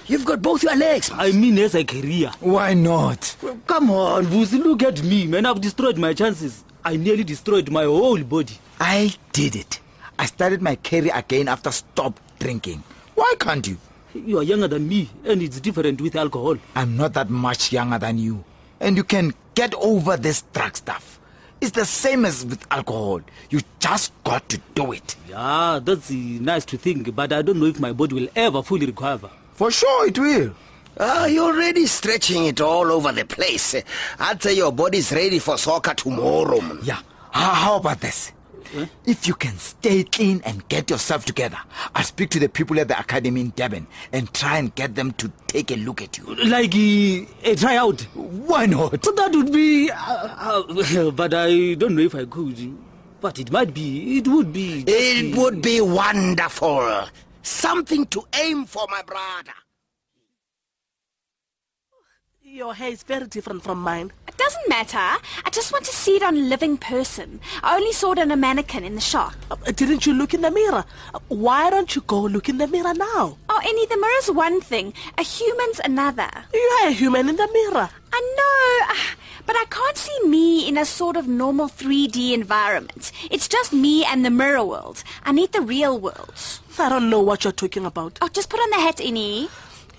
You've got both your legs. I mean, as a career. Why not? Come on, Vusi, look at me, man. I've destroyed my chances. I nearly destroyed my whole body. I did it. I started my career again after stop drinking. Why can't you? You are younger than me, and it's different with alcohol. I'm not that much younger than you. And you can get over this drug stuff. It's the same as with alcohol. You just got to do it. Yeah, that's uh, nice to think, but I don't know if my body will ever fully recover. For sure it will. Ah, you're already stretching it all over the place. I'd say your body's ready for soccer tomorrow. Yeah. How, how about this? If you can stay clean and get yourself together, I'll speak to the people at the academy in Devon and try and get them to take a look at you. Like uh, a tryout. Why not? That would be. Uh, uh, but I don't know if I could. But it might be. It would be. It would be wonderful. Something to aim for, my brother. Your hair is very different from mine. It doesn't matter. I just want to see it on a living person. I only saw it on a mannequin in the shop. Uh, Didn't you look in the mirror? Uh, Why don't you go look in the mirror now? Oh, Annie, the mirror's one thing. A human's another. You are a human in the mirror. I know, ah, but I can't see me in a sort of normal 3D environment. It's just me and the mirror world. I need the real world. I don't know what you're talking about. Oh, just put on the hat, Annie.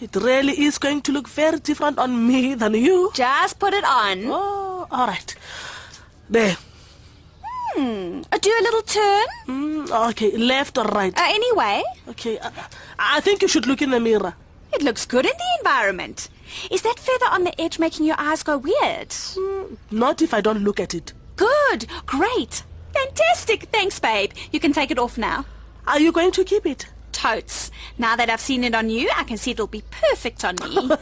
It really is going to look very different on me than you. Just put it on. Oh, all right. There. Hmm. Uh, Do a little turn. Mm, okay, left or right? Uh, anyway, Okay, I, I think you should look in the mirror. it looks good in the environment. Is that feather on the edge making your eyes go weird? Not if I don't look at it. Good. Great. Fantastic. Thanks, babe. You can take it off now. Are you going to keep it? Totes. Now that I've seen it on you, I can see it'll be perfect on me.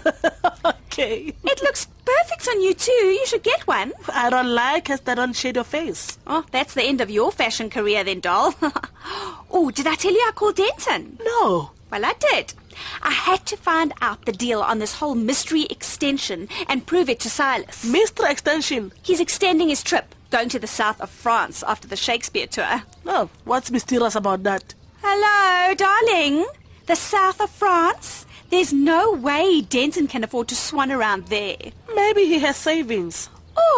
Okay. it looks perfect on you too. You should get one. I don't like as that don't shade your face. Oh, that's the end of your fashion career then, doll. oh, did I tell you I called Denton? No. Well, I did. I had to find out the deal on this whole mystery extension and prove it to Silas. Mr. Extension. He's extending his trip, going to the south of France after the Shakespeare tour. No, what's mysterious about that? Hello, darling. The south of France? There's no way Denton can afford to swan around there. Maybe he has savings.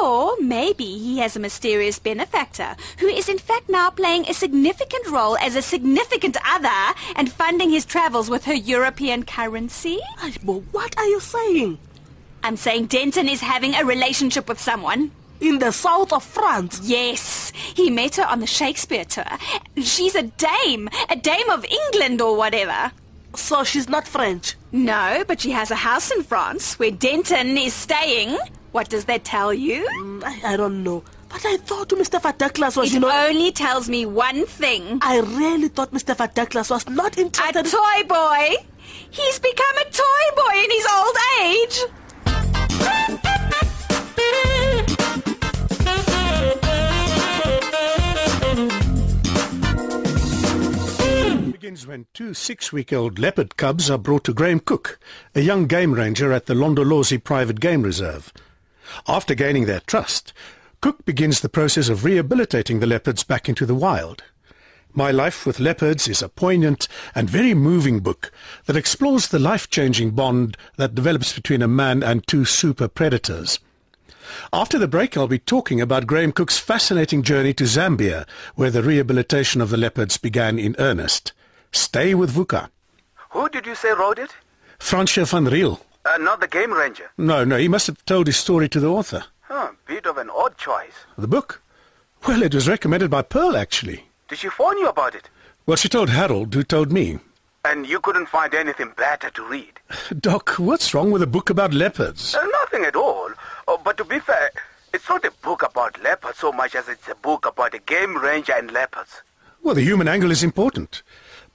Or maybe he has a mysterious benefactor who is in fact now playing a significant role as a significant other and funding his travels with her European currency. But what are you saying? I'm saying Denton is having a relationship with someone. In the south of France? Yes, he met her on the Shakespeare tour. She's a dame, a dame of England or whatever. So she's not French? No, but she has a house in France where Denton is staying. What does that tell you? Mm, I, I don't know. But I thought Mr. Douglas was, It you know... It only tells me one thing. I really thought Mr. Douglas was not interested... A toy boy. He's become a toy boy in his old age. Begins when two six-week-old leopard cubs are brought to Graham Cooke, a young game ranger at the Londolozi Private Game Reserve. After gaining their trust, Cooke begins the process of rehabilitating the leopards back into the wild. My Life with Leopards is a poignant and very moving book that explores the life-changing bond that develops between a man and two super predators. After the break, I'll be talking about Graham Cooke's fascinating journey to Zambia, where the rehabilitation of the leopards began in earnest. Stay with VUKA. Who did you say wrote it? Fransje van Riel. Uh, not the Game Ranger. No, no, he must have told his story to the author. Huh, bit of an odd choice. The book? Well, it was recommended by Pearl, actually. Did she phone you about it? Well, she told Harold, who told me. And you couldn't find anything better to read? Doc, what's wrong with a book about leopards? Uh, nothing at all. Oh, but to be fair, it's not a book about leopards so much as it's a book about a game ranger and leopards. Well, the human angle is important.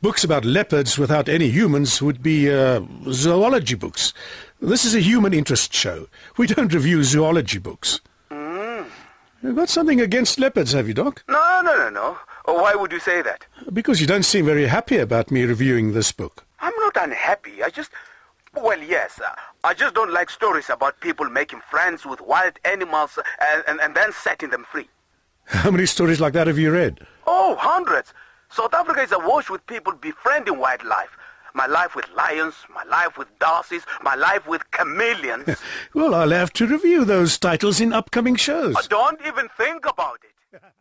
Books about leopards without any humans would be uh, zoology books. This is a human interest show. We don't review zoology books. Mm. You've got something against leopards, have you, Doc? No, no, no, no. Oh, why would you say that? Because you don't seem very happy about me reviewing this book. I'm not unhappy. I just. Well, yes. Uh, I just don't like stories about people making friends with wild animals uh, and, and, and then setting them free. How many stories like that have you read? Oh, hundreds. South Africa is awash with people befriending wildlife. My life with lions, my life with dassies, my life with chameleons. Well, I'll have to review those titles in upcoming shows. Uh, don't even think about it.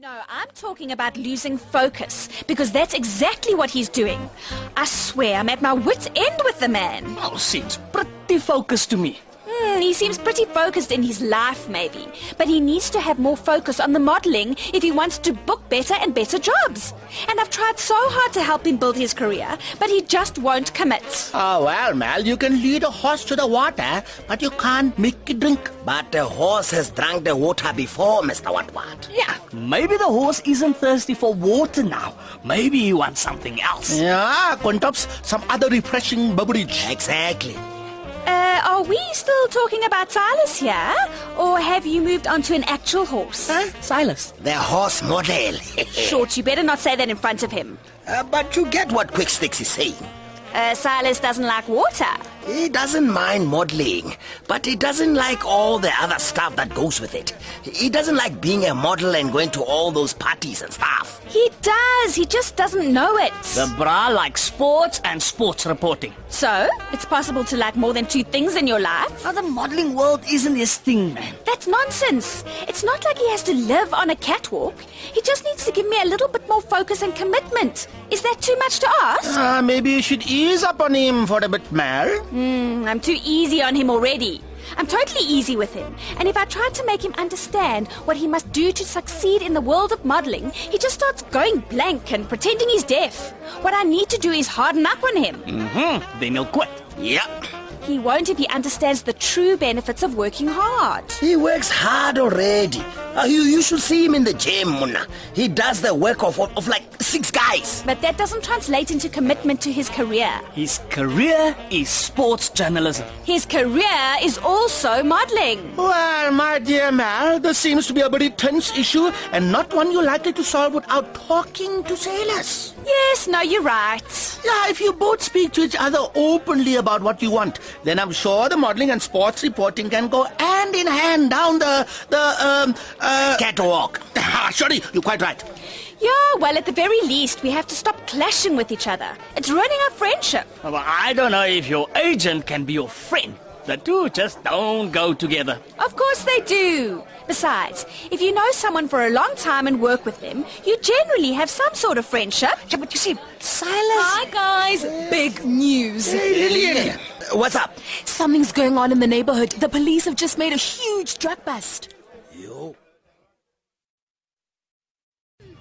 No, I'm talking about losing focus because that's exactly what he's doing. I swear I'm at my wit's end with the man. Oh, seems pretty focused to me. Hmm, he seems pretty focused in his life, maybe. But he needs to have more focus on the modeling if he wants to book better and better jobs. And I've tried so hard to help him build his career, but he just won't commit. Oh, well, Mal, you can lead a horse to the water, but you can't make it drink. But the horse has drunk the water before, Mr. Watwat. Yeah, maybe the horse isn't thirsty for water now. Maybe he wants something else. Yeah, Quintops, some other refreshing beverage. Exactly. Uh, are we still talking about Silas here? Or have you moved on to an actual horse? Huh? Silas? The horse model. Short, you better not say that in front of him. Uh, but you get what Quick Sticks is saying. Uh, Silas doesn't like water. He doesn't mind modeling, but he doesn't like all the other stuff that goes with it. He doesn't like being a model and going to all those parties and stuff. He does, he just doesn't know it. The bra likes sports and sports reporting. So, it's possible to like more than two things in your life? Now, the modeling world isn't his thing, man. That's nonsense. It's not like he has to live on a catwalk. He just needs to give me a little bit more focus and commitment. Is that too much to ask? Uh, maybe you should ease up on him for a bit, Mal. Hmm, I'm too easy on him already. I'm totally easy with him. And if I try to make him understand what he must do to succeed in the world of modeling, he just starts going blank and pretending he's deaf. What I need to do is harden up on him. Mm-hmm. Then he'll quit. Yep. He won't if he understands the true benefits of working hard. He works hard already. Uh, you, you should see him in the gym, Muna. He does the work of, of, of like six guys. But that doesn't translate into commitment to his career. His career is sports journalism. His career is also modeling. Well, my dear Mal, this seems to be a very tense issue and not one you're likely to solve without talking to Silas. Yes, no, you're right. Yeah, if you both speak to each other openly about what you want, then I'm sure the modeling and sports reporting can go hand in hand down the the um uh catwalk. Ah, Sorry, you're quite right. Yeah, well, at the very least, we have to stop clashing with each other. It's ruining our friendship. Well, I don't know if your agent can be your friend. The two just don't go together. Of course they do. Besides, if you know someone for a long time and work with them, you generally have some sort of friendship. Yeah, but you see, Silas... Hi, guys. Big news. Lillian, what's up? Something's going on in the neighborhood. The police have just made a huge drug bust. Yo.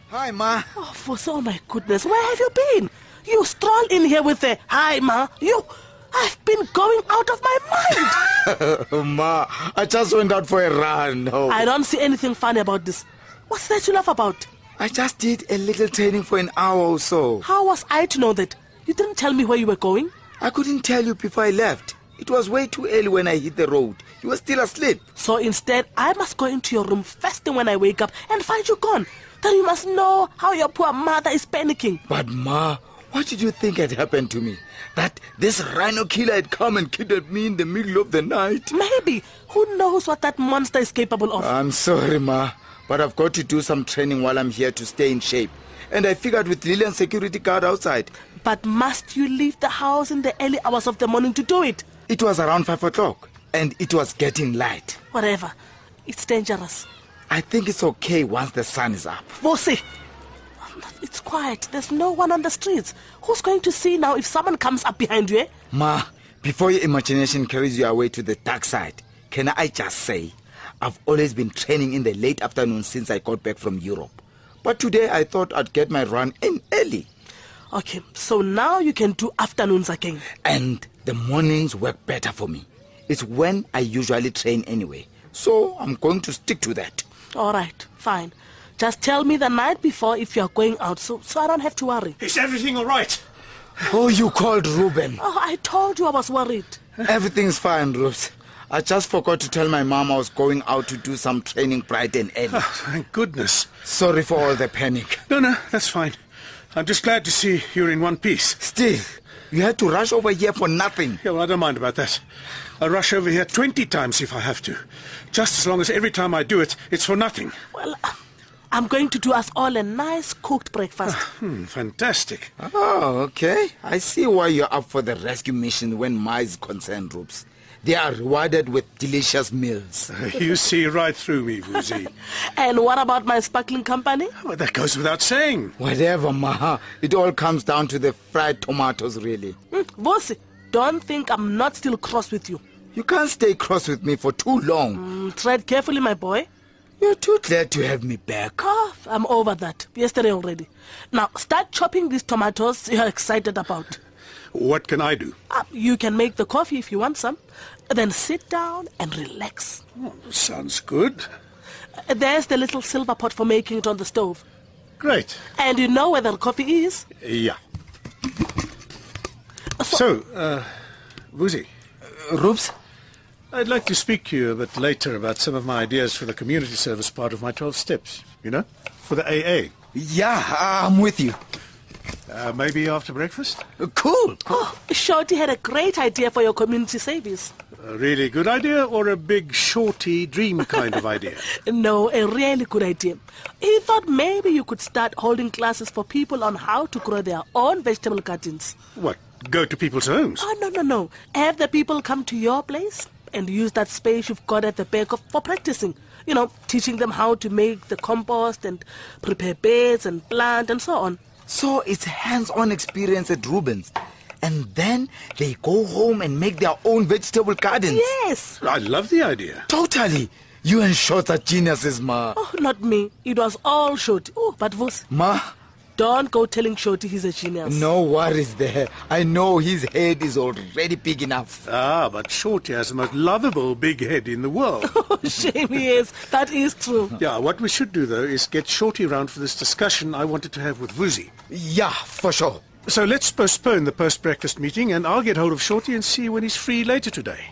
Hi, Ma. Oh, for oh my goodness, where have you been? You stroll in here with a hi, ma. You, I've been going out of my mind. Ma, I just went out for a run. Oh. I don't see anything funny about this. What's there to laugh about? I just did a little training for an hour or so. How was I to know that? You didn't tell me where you were going. I couldn't tell you before I left. It was way too early when I hit the road. You were still asleep. So instead, I must go into your room first thing when I wake up and find you gone. Then you must know how your poor mother is panicking. But Ma, what did you think had happened to me? That this rhino killer had come and kidnapped me in the middle of the night? Maybe. Who knows what that monster is capable of? I'm sorry, Ma, but I've got to do some training while I'm here to stay in shape. And I figured with Lillian's security guard outside. But must you leave the house in the early hours of the morning to do it? It was around 5 o'clock, and it was getting light. Whatever. It's dangerous. I think it's okay once the sun is up. Bossy, it's quiet. There's no one on the streets. Who's going to see now if someone comes up behind you? Eh? Ma, before your imagination carries you away to the dark side, can I just say, I've always been training in the late afternoon since I got back from Europe. But today I thought I'd get my run in early. Okay, so now you can do afternoons again. And the mornings work better for me. It's when I usually train anyway. So I'm going to stick to that. All right, fine. Just tell me the night before if you're going out so, so I don't have to worry. Is everything all right? Oh, you called Ruben. Oh, I told you I was worried. Everything's fine, Rose. I just forgot to tell my mom I was going out to do some training bright and early. Oh, thank goodness. Sorry for all the panic. No, no, that's fine. I'm just glad to see you're in one piece. Still, you had to rush over here for nothing. Yeah, well, I don't mind about that. I'll rush over here 20 times if I have to. Just as long as every time I do it, it's for nothing. Well, I'm going to do us all a nice cooked breakfast. Hmm, fantastic. Oh, okay. I see why you're up for the rescue mission when Ma is concerned, Roops. They are rewarded with delicious meals. you see right through me, Vusi. and what about my sparkling company? Well, that goes without saying. Whatever, Ma. It all comes down to the fried tomatoes, really. Mm, Bossy, don't think I'm not still cross with you. You can't stay cross with me for too long. Mm, tread carefully, my boy. You're too glad to have me back. Oh, I'm over that. Yesterday already. Now, start chopping these tomatoes you're excited about. What can I do? Uh, you can make the coffee if you want some. Then sit down and relax. Sounds good. Uh, There's the little silver pot for making it on the stove. Great. And you know where the coffee is? Yeah. So, uh, Vusi. Roops? I'd like to speak to you a bit later about some of my ideas for the community service part of my 12 steps, you know, for the AA. Yeah, I'm with you. Uh, maybe after breakfast? Cool. Oh, Shorty had a great idea for your community service. A really good idea or a big shorty dream kind of idea? No, a really good idea. He thought maybe you could start holding classes for people on how to grow their own vegetable gardens. What, go to people's homes? Oh, no, no, no. Have the people come to your place and use that space you've got at the back of, for practicing. You know, teaching them how to make the compost and prepare beds and plant and so on. So it's hands-on experience at Rubens. And then they go home and make their own vegetable gardens. Yes. I love the idea. Totally. You and Short are geniuses, Ma. Oh, not me. It was all Shorty. Oh, but Vos, Ma, don't go telling Shorty he's a genius. no worries there. I know his head is already big enough. Ah, but Shorty has the most lovable big head in the world. Oh, shame he is. That is true. yeah, what we should do, though, is get Shorty around for this discussion I wanted to have with Vusi. Yeah, for sure. So let's postpone the post-breakfast meeting, and I'll get hold of Shorty and see when he's free later today.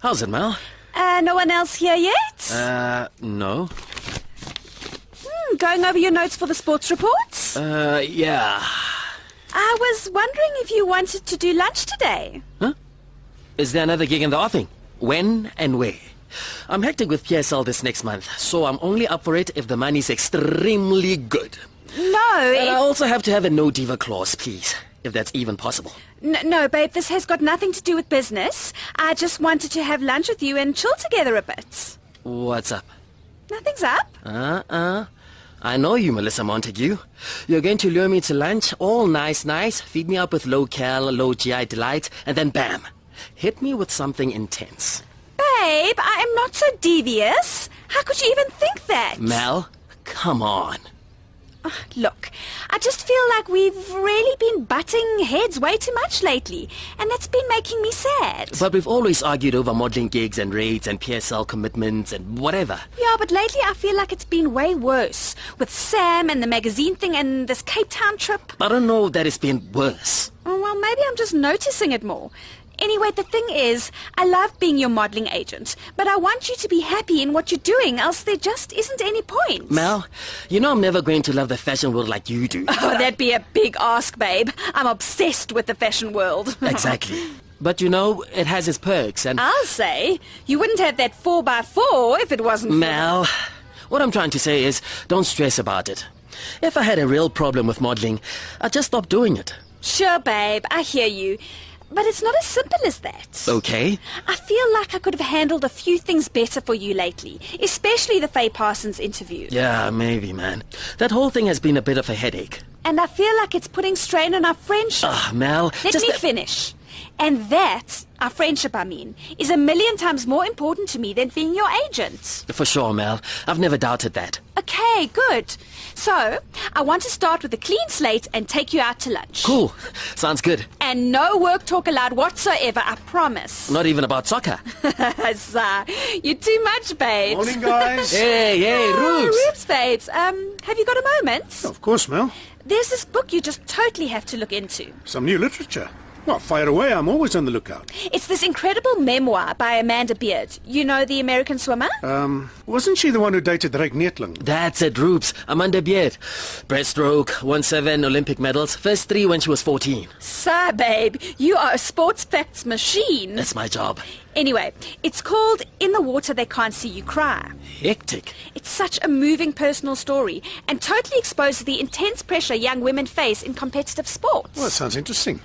How's it, Mel? Uh, no one else here yet? Uh, no. Hmm, going over your notes for the sports reports? Uh, yeah. I was wondering if you wanted to do lunch today. Huh? Is there another gig in the offing? When and where? I'm hectic with PSL this next month, so I'm only up for it if the money's extremely good. No, And I also have to have a no diva clause, please, if that's even possible. N- no, babe, this has got nothing to do with business. I just wanted to have lunch with you and chill together a bit. What's up? Nothing's up. Uh-uh. I know you, Melissa Montague. You're going to lure me to lunch, all nice, nice, feed me up with low-cal, low-GI delight, and then bam, hit me with something intense. Babe, I am not so devious. How could you even think that? Mel, come on. Look, I just feel like we've really been butting heads way too much lately, and that's been making me sad. But we've always argued over modeling gigs and raids and PSL commitments and whatever. Yeah, but lately I feel like it's been way worse. With Sam and the magazine thing and this Cape Town trip. I don't know that it's been worse. Oh, well, maybe I'm just noticing it more. Anyway, the thing is, I love being your modeling agent, but I want you to be happy in what you're doing, else there just isn't any point. Mel, you know I'm never going to love the fashion world like you do. Oh, that'd be a big ask, babe. I'm obsessed with the fashion world. exactly. But you know, it has its perks and... I'll say, you wouldn't have that 4x4 if it wasn't Mel, what I'm trying to say is, don't stress about it. If I had a real problem with modeling, I'd just stop doing it. Sure, babe, I hear you. But it's not as simple as that. Okay? I feel like I could have handled a few things better for you lately, especially the Faye Parsons interview. Yeah, maybe, man. That whole thing has been a bit of a headache. And I feel like it's putting strain on our friendship. Ah, Mel, Let me finish. And that, our friendship, I mean, is a million times more important to me than being your agent. For sure, Mel. I've never doubted that. Okay, good. So, I want to start with a clean slate and take you out to lunch. Cool. Sounds good. And no work talk allowed whatsoever, I promise. Not even about soccer. Sigh. You're too much, babes. Morning, guys. Hey, hey, Oh, Rubes. Rubes, babes. Um, have you got a moment? Of course, Mel. There's this book you just totally have to look into. Some new literature. Well, fire away. I'm always on the lookout. It's this incredible memoir by Amanda Beard. You know the American swimmer? Um, wasn't she the one who dated Ryk Neethling? That's it, Rubes. Amanda Beard. Breaststroke, won seven Olympic medals. First three when she was 14. Sir, babe. You are a sports facts machine. That's my job. Anyway, it's called In the Water They Can't See You Cry. Hectic. It's such a moving personal story and totally exposes the intense pressure young women face in competitive sports. Well, that sounds interesting.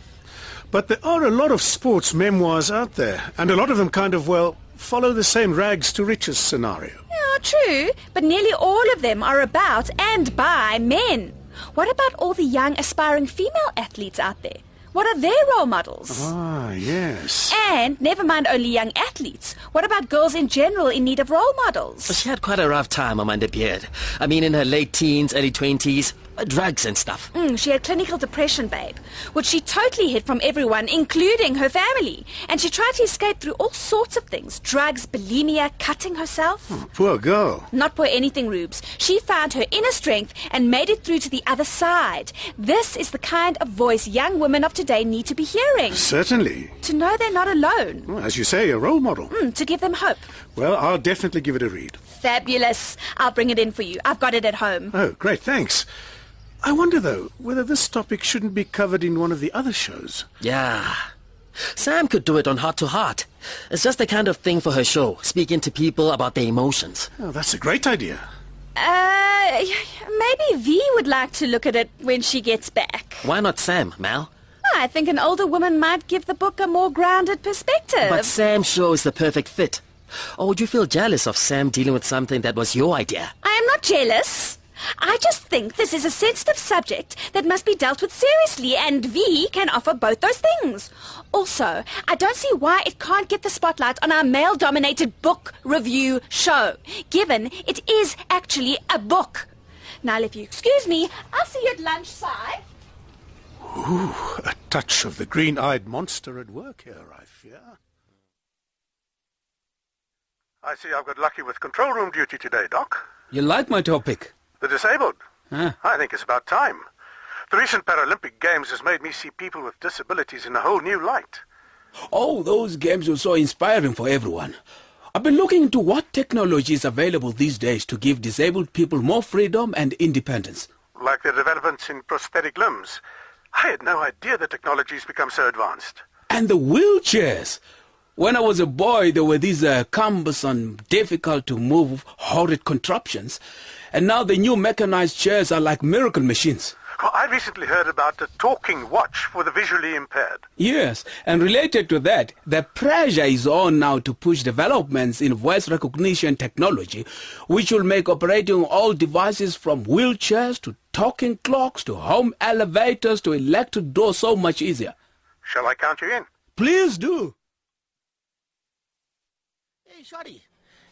But there are a lot of sports memoirs out there, and a lot of them kind of, well, follow the same rags to riches scenario. Yeah, true, but nearly all of them are about and by men. What about all the young aspiring female athletes out there? What are their role models? Ah, yes. And never mind only young athletes. What about girls in general in need of role models? She had quite a rough time, Amanda Beard. I mean, in her late teens, early 20s, uh, drugs and stuff. Mm, she had clinical depression, babe, which she totally hid from everyone, including her family. And she tried to escape through all sorts of things drugs, bulimia, cutting herself. Poor girl. Not poor anything, Rubes. She found her inner strength and made it through to the other side. This is the kind of voice young women of today need to be hearing. Certainly. To know they're not alone. Well, as you say, a role model. Mm, to give them hope. Well, I'll definitely give it a read. Fabulous. I'll bring it in for you. I've got it at home. Oh, great, thanks. I wonder, though, whether this topic shouldn't be covered in one of the other shows. Yeah. Sam could do it on Heart to Heart. It's just the kind of thing for her show, speaking to people about their emotions. Oh, that's a great idea. Uh, maybe V would like to look at it when she gets back. Why not Sam, Mal? I think an older woman might give the book a more grounded perspective. But Sam's show is the perfect fit. Or would you feel jealous of Sam dealing with something that was your idea? I am not jealous. I just think this is a sensitive subject that must be dealt with seriously, and V can offer both those things. Also, I don't see why it can't get the spotlight on our male-dominated book review show, given it is actually a book. Now, if you excuse me, I'll see you at lunch, Si. Ooh, a touch of the green-eyed monster at work here, I fear. I see I've got lucky with control room duty today, Doc. You like my topic? The disabled. Huh? I think it's about time. The recent Paralympic Games has made me see people with disabilities in a whole new light. Oh, those games were so inspiring for everyone. I've been looking into what technology is available these days to give disabled people more freedom and independence. Like the developments in prosthetic limbs. I had no idea the technology's become so advanced. And the wheelchairs. When I was a boy, there were these uh, cumbersome, difficult to move, horrid contraptions. And now the new mechanized chairs are like miracle machines. Well, I recently heard about a talking watch for the visually impaired. Yes, and related to that, the pressure is on now to push developments in voice recognition technology, which will make operating all devices from wheelchairs to talking clocks to home elevators to electric doors so much easier. Shall I count you in? Please do. Hey, Shorty.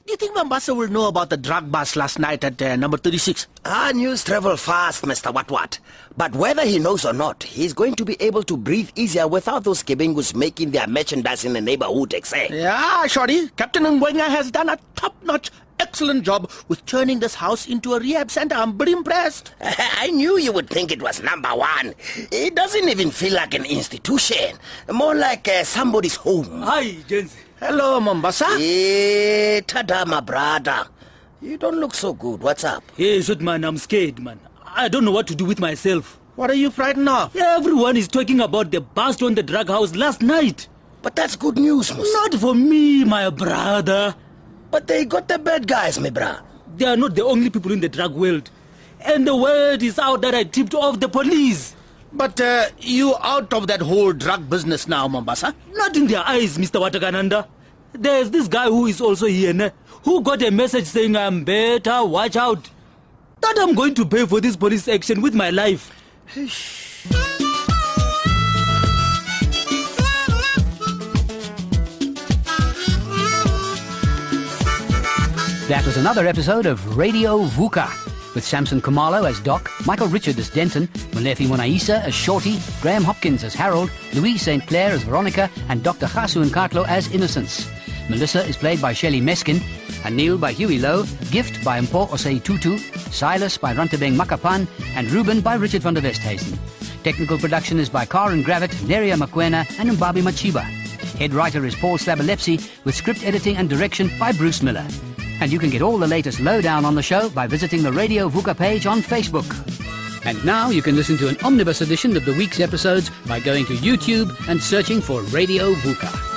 Do you think Mombasa will know about the drug bust last night at uh, number 36? Ah, news travel fast, Mr. What What. But whether he knows or not, he's going to be able to breathe easier without those kibingus making their merchandise in the neighborhood, eh? Yeah, Shorty. Captain Ngwenya has done a top-notch, excellent job with turning this house into a rehab center. I'm pretty impressed. I knew you would think it was number one. It doesn't even feel like an institution. More like uh, somebody's home. Hi, Jensi. Hello, Mombasa. Hey, tada, my brother. You don't look so good. What's up? Hey, shit, man, I'm scared, man. I don't know what to do with myself. What are you frightened of? Everyone is talking about the bust on the drug house last night. But that's good news, Mus. Not for me, my brother. But they got the bad guys, my bra. They are not the only people in the drug world. And the word is out that I tipped off the police. But uh, you out of that whole drug business now, Mombasa? Not in their eyes, Mr. Watagananda. There's this guy who is also here, ne, who got a message saying I'm better, watch out. That I'm going to pay for this police action with my life. That was another episode of Radio VUKA with Samson Kumalo as Doc, Michael Richard as Denton, Malefi Monaisa as Shorty, Graham Hopkins as Harold, Louise St. Clair as Veronica, and Dr. Chasu Nkatlo as Innocence. Melissa is played by Shelley Meskin, Anil by Huey Lowe, Gift by Mpo Osei Tutu, Silas by Rantebeng Makapan, and Ruben by Richard van der Westhuizen. Technical production is by Karen Gravett, Neria Makwena, and Mbabi Machiba. Head writer is Paul Slabolepszy, with script editing and direction by Bruce Miller. And you can get all the latest lowdown on the show by visiting the Radio VUKA page on Facebook. And now you can listen to an omnibus edition of the week's episodes by going to YouTube and searching for Radio VUKA.